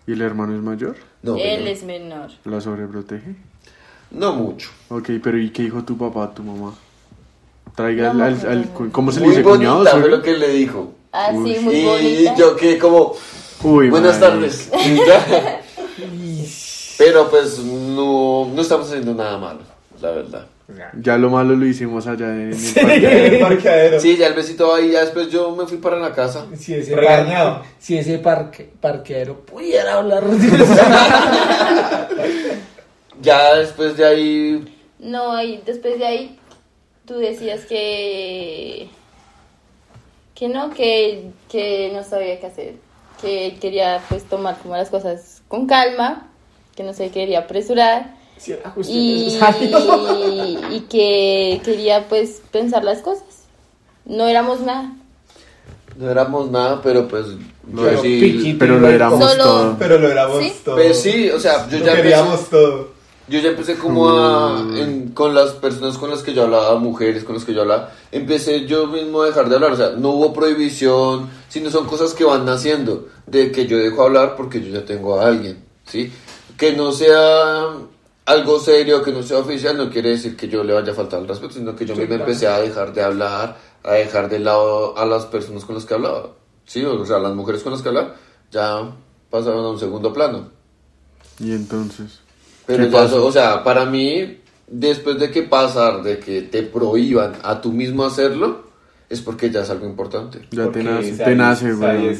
¿Y el hermano es mayor? No, él es menor. ¿La sobreprotege? no mucho. Ok, pero ¿y qué dijo tu papá, tu mamá? Traiga No, al, al-. ¿Cómo se le dice? bonita ¿Cuñado? fue lo que le dijo. Ah, sí, Uy. muy y bonita. yo que como, Uy, buenas tardes. Y pero pues no, no estamos haciendo nada malo, la verdad. Ya lo malo lo hicimos allá en el En el parqueadero. Sí, ya el besito ahí, ya después yo me fui para la casa. Si ese, Regañado. parque- si ese parque, parqueadero pudiera hablar. Ya después de ahí No, ahí, después de ahí, tú decías que. que no, que, que no sabía qué hacer. Que quería, pues, tomar como las cosas con calma, que no se quería apresurar. Justo Y, y que quería, pues, pensar las cosas. No éramos nada. No éramos nada, pero pues No, yo pero sí. piquito. Pero lo éramos Solo- todo. Pero lo éramos ¿Sí? todo. Pues sí, o sea, yo Lo ya queríamos empecé, todo. yo ya empecé como a Mm. en- con las personas con las que yo hablaba, mujeres con las que yo hablaba, empecé yo mismo a dejar de hablar, o sea, no hubo prohibición, sino son cosas que van naciendo, de que yo dejo hablar porque yo ya tengo a alguien, ¿sí? Que no sea algo serio, que no sea oficial, no quiere decir que yo le vaya a faltar el respeto, sino que yo Sí, mismo claro. empecé a dejar de hablar, a dejar de lado a las personas con las que hablaba, ¿sí? O sea, las mujeres con las que hablaba ya pasaron a un segundo plano. Y entonces. Pero ¿Qué ya, pasó? o sea, para mí, después de que pasar, de que te prohíban a tú mismo hacerlo, es porque ya es algo importante. Ya te Porque nace, te nace, se güey.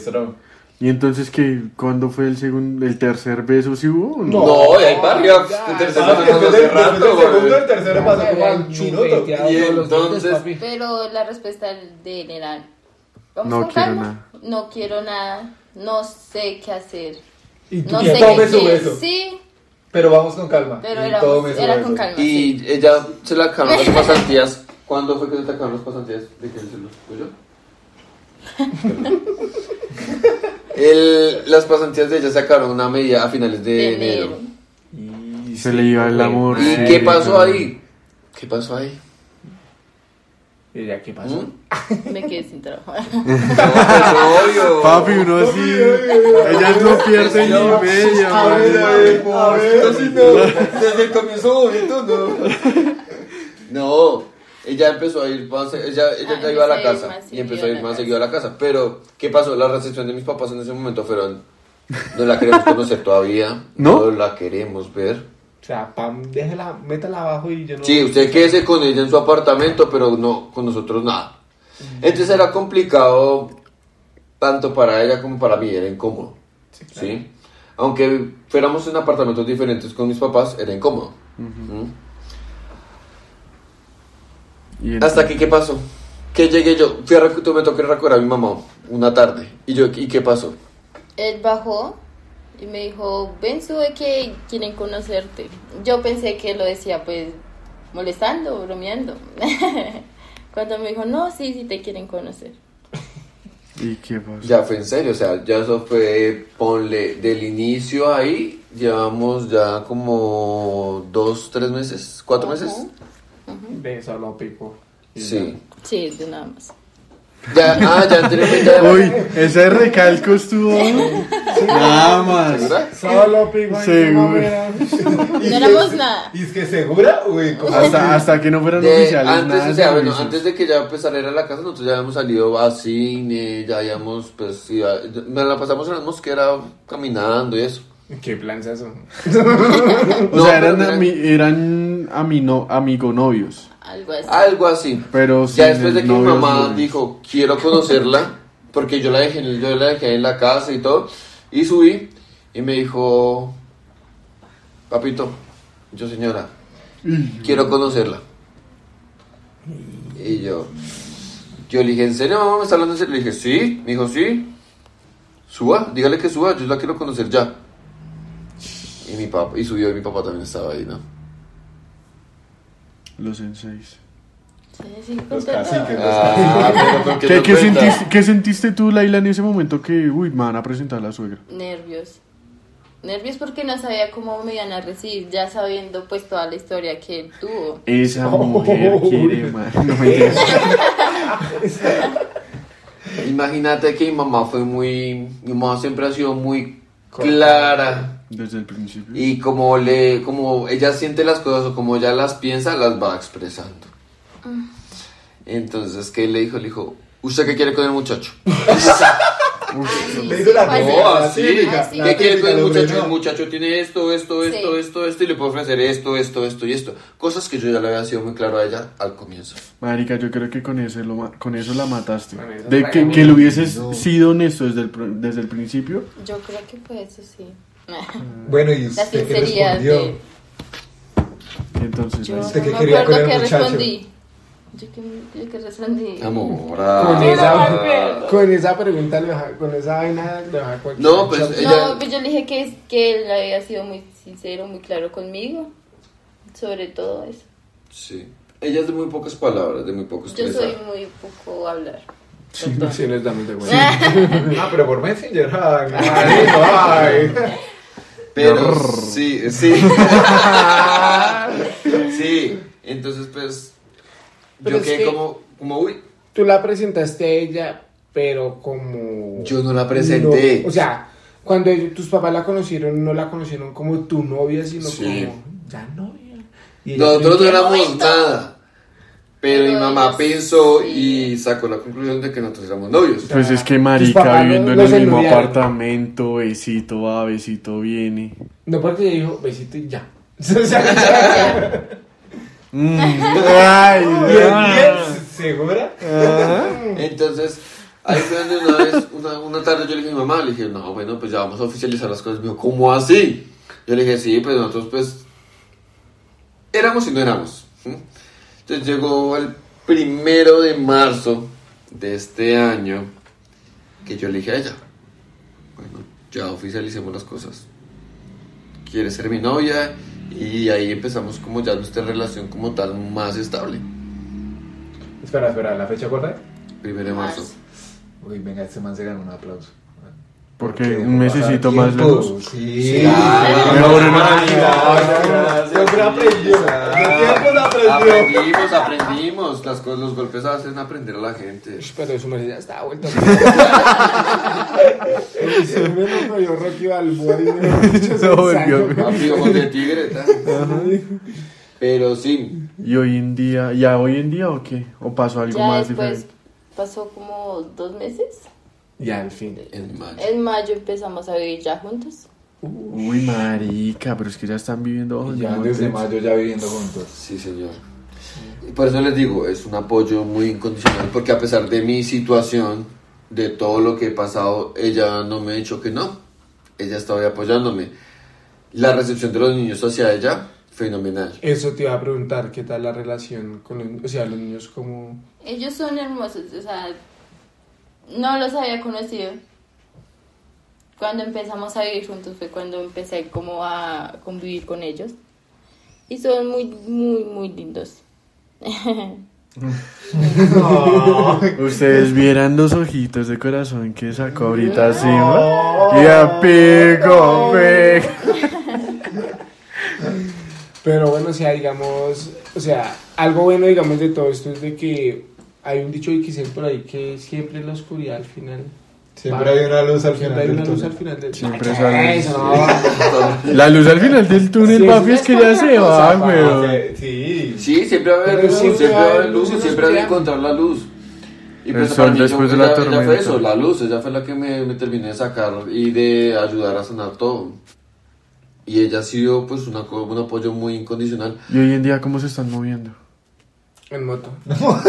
¿Y entonces qué? ¿Cuándo fue el segundo, el tercer beso? ¿Sí hubo? o No. No, y hay varios. ya. El tercer Ah, beso pasó hace rato, del segundo, el tercero pasó como al minuto. Y entonces-. Pero la respuesta de él era: Vamos No con quiero calma. nada. No quiero nada. No sé qué hacer. Y tú No que sé tome qué su beso. Sí, Pero vamos con calma. pero Y era, con calma. sí. Y ella se le acabaron las pasantías. ¿Cuándo fue que se te acabaron las pasantías? ¿De qué se los? El, las pasantías de ella se acabaron una medida a finales de, De enero. enero. Y Se sí, le iba el amor. ¿Y qué pasó ahí? ¿Qué pasó ahí? ¿Y ya qué pasó? ¿Mm? Me quedé sin trabajo. No, pues, obvio. Papi, uno así. Ellas no pierden ni media, A ver, a marica. ver, a ver. Así no, desde el comienzo bonito, no. No, ella empezó a ir más, ella, ella Ah, ya iba a la a casa y empezó a ir más casa. seguido a la casa. Pero, ¿qué pasó? La recepción de mis papás en ese momento fueron, no la queremos conocer todavía, ¿No? la queremos ver. O sea, pam, déjela, métala abajo y yo no. Sí, usted quédese con ella en su apartamento, pero no, con nosotros nada. Entonces era complicado tanto para ella como para mí, era incómodo. ¿sí? Aunque fuéramos en apartamentos diferentes con mis papás, era incómodo. ¿Mm? Y Hasta aquí, ¿qué pasó? Que llegué yo, fui a me toqué recoger a mi mamá una tarde. ¿Y yo, ¿y qué pasó? Él bajó y me dijo, ven, sube que quieren conocerte. Yo pensé que lo decía pues molestando, bromeando. Cuando me dijo, no, sí, sí te quieren conocer. ¿Y qué pasó? Ya fue en serio, o sea, ya eso fue, ponle, del inicio ahí, llevamos ya como dos, tres meses, cuatro meses. De eso lo pico. Sí. Sí, de nada más. Ya, ah, ya anteriormente Uy, ese recalco estuvo. Nada más. ¿Segura? Solo pico Seguro. No éramos nada. ¿Y es que segura? Uy, ¿cómo Hasta, hasta que no fueran De- oficiales. antes, nada o sea, de bueno, antes de que ya empezara a ir a la casa, nosotros ya habíamos salido a cine, ya habíamos, pues, iba, me la pasamos en la mosquera caminando y eso. Qué planzazo. O No, sea, pero eran, ami- eran amino, amigo novios. Algo así. Algo así. Pero Ya después de que mi mamá novios. dijo, quiero conocerla, porque yo la dejé, en- yo la dejé en la casa y todo, y subí, y me dijo, papito, yo señora, quiero conocerla. Y yo, yo le dije, ¿en serio mamá me está hablando en serio? Le dije, sí, me dijo, sí, suba, dígale que suba, yo la quiero conocer ya. Y mi papá, y subió y mi papá también estaba ahí, ¿no? Los en seis. Sí, Los. Ah, pero ¿por qué sentiste, ¿Qué sentiste tú, Laila, en ese momento que, uy, me van a presentar a la suegra? Nervios. Nervios porque no sabía cómo me iban a recibir, ya sabiendo pues toda la historia que él tuvo. Esa mujer quiere, man. No me entiendes. Imagínate que mi mamá fue muy, mi mamá siempre ha sido muy clara Desde el principio. y como le, como ella siente las cosas o como ella las piensa, las va expresando. Entonces, ¿qué le dijo? Le dijo, ¿usted qué quiere con el muchacho? Le hizo la Así. típica, No, así. ¿Qué quiere con el lo muchacho? El muchacho tiene esto, esto, esto, Sí. esto, esto, y le puedo ofrecer esto, esto, esto, y esto. Cosas que yo ya le había sido muy claro a ella al comienzo. Marica, yo creo que con eso, lo, ma- con eso la mataste. De que, que le hubieses sido honesto desde el, desde el principio. Yo creo que fue eso, sí. Bueno, ¿y usted qué respondió? de... Entonces, Yo ¿Usted qué no me quería con acuerdo el qué muchacho? respondí. Yo que, yo que respondí. Amor. Con esa, con esa pregunta, le baja- con esa vaina, le baja cualquier No, pues, ella- No, pues yo le dije que, es- que él había sido muy sincero, muy claro conmigo. Sobre todo eso. Sí. Ella es de muy pocas palabras, de muy poco Yo soy muy poco hablar. Sí, nos damos de cuenta. Ah, pero por Messenger. Ay, ay. Pero sí, sí. sí, entonces pues Pero yo quedé que- como, como, uy, Tú la presentaste a ella, pero como... yo no la presenté. No, o sea, cuando ellos- tus papás la conocieron, no la conocieron como tu novia, sino Sí. como ya novia. Nosotros no ¿Qué éramos nada. Pero mi mamá ellos pensó sí. y sacó la conclusión de que nosotros éramos novios. pues es que marica viviendo en el mismo apartamento, besito va, besito viene. No porque ella dijo besito y ya. Mm, ay, Bien, ay. bien, ¿Segura? Entonces, ahí fue donde una vez, una, una tarde yo le dije a mi mamá, le dije, no, bueno, pues ya vamos a oficializar las cosas. Me dijo, ¿cómo así? Yo le dije, sí, pues nosotros pues éramos y no éramos. Entonces llegó el primero de marzo de este año que yo le dije a ella, bueno, ya oficialicemos las cosas. ¿Quieres ser mi novia? Y ahí empezamos como ya nuestra relación como tal más estable. Espera, espera, ¿la fecha correcta? Primero de marzo. Uy, venga, este man se ganó un aplauso. Porque un mesecito pasar más tiempo. lejos. Sí. Claro. Mejor en Ay, una- gracias. Siempre aprendió. El tiempo lo aprendió. Aprendimos, aprendimos. Las cosas, los golpes hacen aprender a la gente. pero su merced ya estaba vuelto. Se me lo yo Rocky Balboa y me dicho Se volvió. De tigre. Pero sí, Y hoy en día, ¿ya hoy en día o qué? ¿O pasó algo Ya más después diferente? pasó como dos meses. Ya, al fin. en mayo. En mayo empezamos a vivir ya juntos. Uy, marica, pero es que ya están viviendo el Ya desde mayo ya viviendo juntos. Sí, señor. Y por eso les digo, es un apoyo muy incondicional, porque a pesar de mi situación, de todo lo que he pasado, ella no me ha dicho que no. Ella estaba ahí apoyándome. La recepción de los niños hacia ella, fenomenal. Eso te iba a preguntar, ¿qué tal la relación con los, o sea, los niños como... Ellos son hermosos, o sea, no los había conocido. Cuando empezamos a vivir juntos fue cuando empecé como a convivir con ellos. Y son muy, muy, muy lindos. Ustedes vieran los ojitos de corazón que sacó ahorita encima. Y a pico, pico. Pero bueno, o sea, digamos, o sea, algo bueno, digamos, de todo esto es de que hay un dicho de Quisel por ahí que siempre la oscuridad al final Siempre hay una luz al Siempre final hay del una luz túnel. al final del Siempre Ah, sale- eso no. La luz al final del túnel, Sí, papi, es que ya se una va, weón. Sí. Sí, siempre va a haber luz, siempre siempre va a haber luz y siempre va a encontrar la luz. Y El pues sol después yo- de la ella- ella fue tormenta. eso, la luz, ella fue la que me, me terminé de sacar y de ayudar a sanar todo. Y ella ha sido pues una, un apoyo muy incondicional. Y hoy en día, ¿cómo se están moviendo? En moto.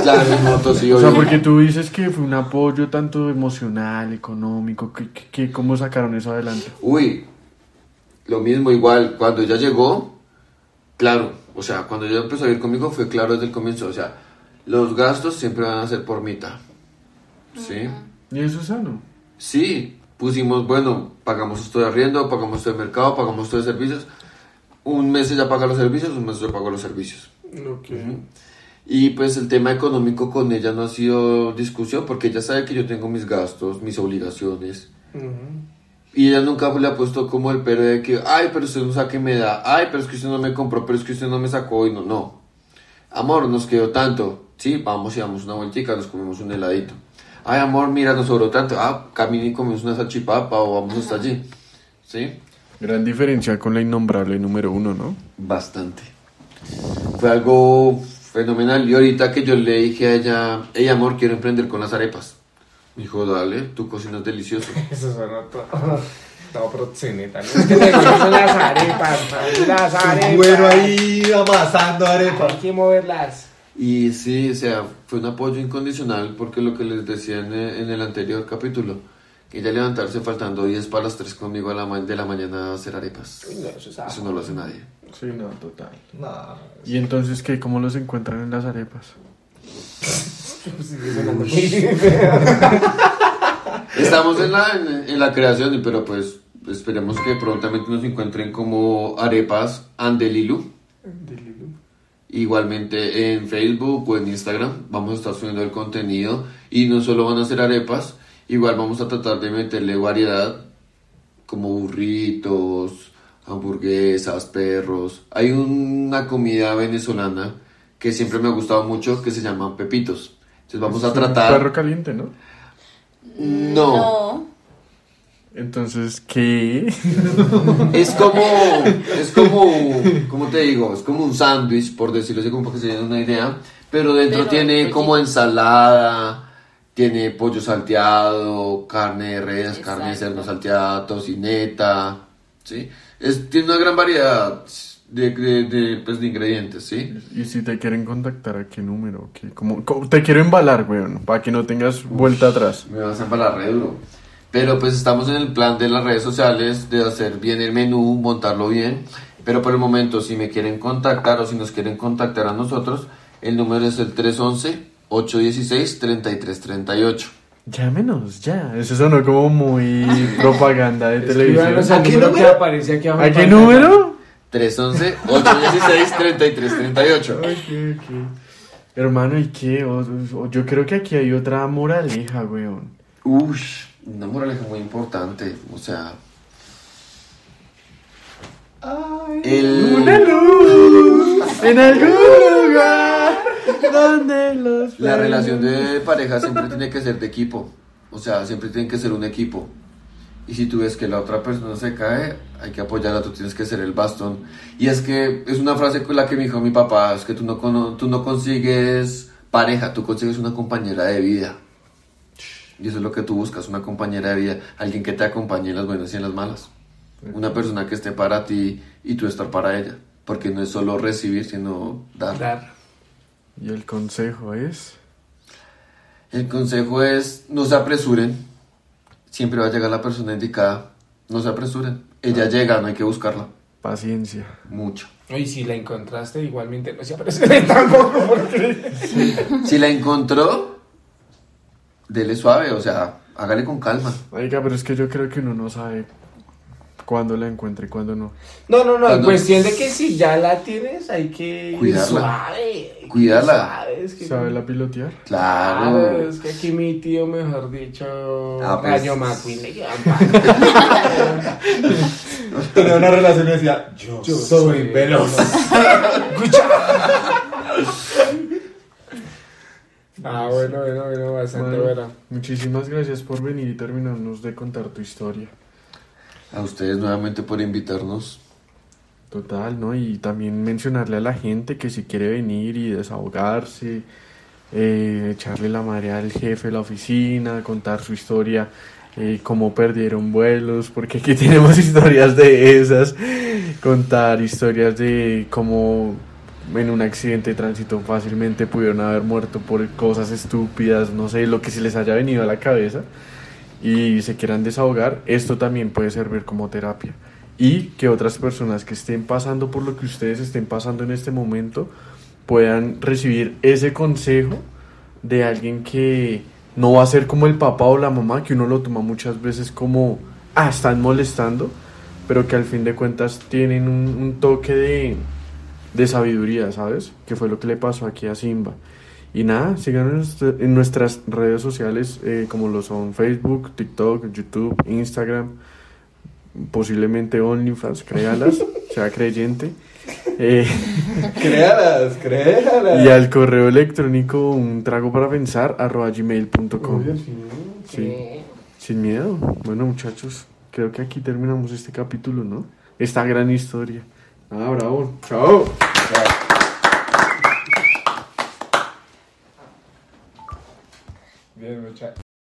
Claro, en moto sí, O sea, porque tú dices que fue un apoyo tanto emocional, económico, que, que- que- ¿cómo sacaron eso adelante? Uy, lo mismo, igual, cuando ella llegó, claro, o sea, cuando ella empezó a ir conmigo fue claro desde el comienzo, o sea, los gastos siempre van a ser por mitad. ¿Sí? Y eso es sano. Sí, pusimos, bueno, pagamos esto de arriendo, pagamos esto de mercado, pagamos esto de servicios. Un mes ella paga los servicios, un mes yo pago los servicios. Ok. Y pues el tema económico con ella no ha sido discusión porque ella sabe que yo tengo mis gastos, mis obligaciones. Y ella nunca le ha puesto como el pero de que, ay, pero usted no sabe qué me da, ay, pero es que usted no me compró, pero es que usted no me sacó y no, no. Amor, nos quedó tanto. Sí, vamos y damos una vueltica, nos comemos un heladito. Ay, amor, mira, nos sobró tanto. Ah, camina y comemos una salchipapa o vamos hasta allí. ¿Sí? Gran diferencia con la innombrable número uno, ¿no? Bastante. Fue algo fenomenal. Y ahorita que yo le dije a ella, hey, amor, quiero emprender con las arepas. Me dijo, dale, tu cocinas delicioso. Eso suena todo. Todo proxeneta. ¿no? Es que te gustan las arepas, las arepas. Bueno ahí amasando arepa. Hay que moverlas. Y sí, o sea, fue un apoyo incondicional porque lo que les decía en el, en el anterior capítulo, que ella levantarse faltando 10 para las 3 conmigo a la de la mañana a hacer arepas. Uy, no, eso es Eso no lo hace nadie. Sí, no, total. No. ¿Y entonces qué? ¿Cómo los encuentran en las arepas? Estamos en la, en, en la creación, pero pues esperemos que prontamente nos encuentren como arepas Andelilu. Igualmente en Facebook o en Instagram vamos a estar subiendo el contenido y no solo van a ser arepas, igual vamos a tratar de meterle variedad como burritos, hamburguesas, perros. Hay una comida venezolana que siempre me ha gustado mucho que se llama pepitos. Entonces vamos a Es un tratar... perro caliente, ¿no? No. No. Entonces, ¿qué? Es como, es como, ¿cómo te digo? Es como un sándwich, por decirlo así, como para que se den una idea. Pero dentro Pero, tiene como sí. ensalada, tiene pollo salteado, carne de res, carne de cerdo salteada, tocineta, ¿sí? Es, tiene una gran variedad de, de, de, pues, de ingredientes, ¿sí? Y si te quieren contactar, ¿a qué número? ¿Qué? ¿Cómo- cómo- Te quiero embalar, weón, para que no tengas vuelta atrás. Me vas a embalar re duro. Pero pues estamos en el plan de las redes sociales, de hacer bien el menú, montarlo bien. Pero por el momento, si me quieren contactar o si nos quieren contactar a nosotros, el número es el 311-816-3338. Llámenos, ya. Eso sonó como muy propaganda de televisión. al número que aparece aquí abajo. ¿A qué número? 311-816-3338. Ok, ok. Hermano, ¿y qué? Yo creo que aquí hay otra moraleja, weón. Ush, una moraleja muy importante. O sea... El... Una luz en algún lugar donde los... La relación de pareja siempre tiene que ser de equipo. O sea, siempre tiene que ser un equipo. Y si tú ves que la otra persona se cae, hay que apoyarla, tú tienes que ser el bastón. Y es que es una frase con la que me dijo mi papá, es que tú no, cono- tú no consigues pareja, tú consigues una compañera de vida. Y eso es lo que tú buscas, una compañera de vida, alguien que te acompañe en las buenas y en las malas. Una persona que esté para ti y tú estar para ella. Porque no es solo recibir, sino dar. Dar. Y el consejo es... El consejo es no se apresuren. Siempre va a llegar la persona indicada. No se apresuren. Ella llega, no hay que buscarla. Paciencia. Mucho. Y si la encontraste, igualmente no se aparece tampoco porque... Si la encontró, dele suave, o sea, hágale con calma. Oiga, pero es que yo creo que uno no sabe cuándo la encuentra y cuándo no. No, no, no, en cuestión de que si ya la tienes, hay que Cuidarla. suave. Cuidarla. suave, es que- ¿Sabe la pilotear? Claro, Claro. es que aquí mi tío, mejor dicho, Ah, pues. Gallo McQueen le Tenía una relación y decía, yo, Yo soy soy veloz. Ah, bueno, bueno, bueno, bastante Bueno. bueno. Muchísimas gracias por venir y terminarnos de contar tu historia. A ustedes nuevamente por invitarnos. Total, ¿no? Y también mencionarle a la gente que si quiere venir y desahogarse, eh, echarle la madre al jefe de la oficina, contar su historia, eh, cómo perdieron vuelos, porque aquí tenemos historias de esas, contar historias de cómo en un accidente de tránsito fácilmente pudieron haber muerto por cosas estúpidas, no sé, lo que se les haya venido a la cabeza y se quieran desahogar, esto también puede servir como terapia. Y que otras personas que estén pasando por lo que ustedes estén pasando en este momento puedan recibir ese consejo de alguien que no va a ser como el papá o la mamá, que uno lo toma muchas veces como, ah, están molestando, pero que al fin de cuentas tienen un, toque de, de sabiduría, ¿sabes? Que fue lo que le pasó aquí a Simba. Y nada, síganos en nuestras redes sociales eh, como lo son Facebook, TikTok, YouTube, Instagram, posiblemente OnlyFans, créalas, sea creyente. Eh, Créalas, créalas. y al correo electrónico un trago para pensar arroba gmail.com. Sí, sin miedo. Bueno muchachos, creo que aquí terminamos este capítulo, ¿no? Esta gran historia. Ah, bravo. Chao. They're attack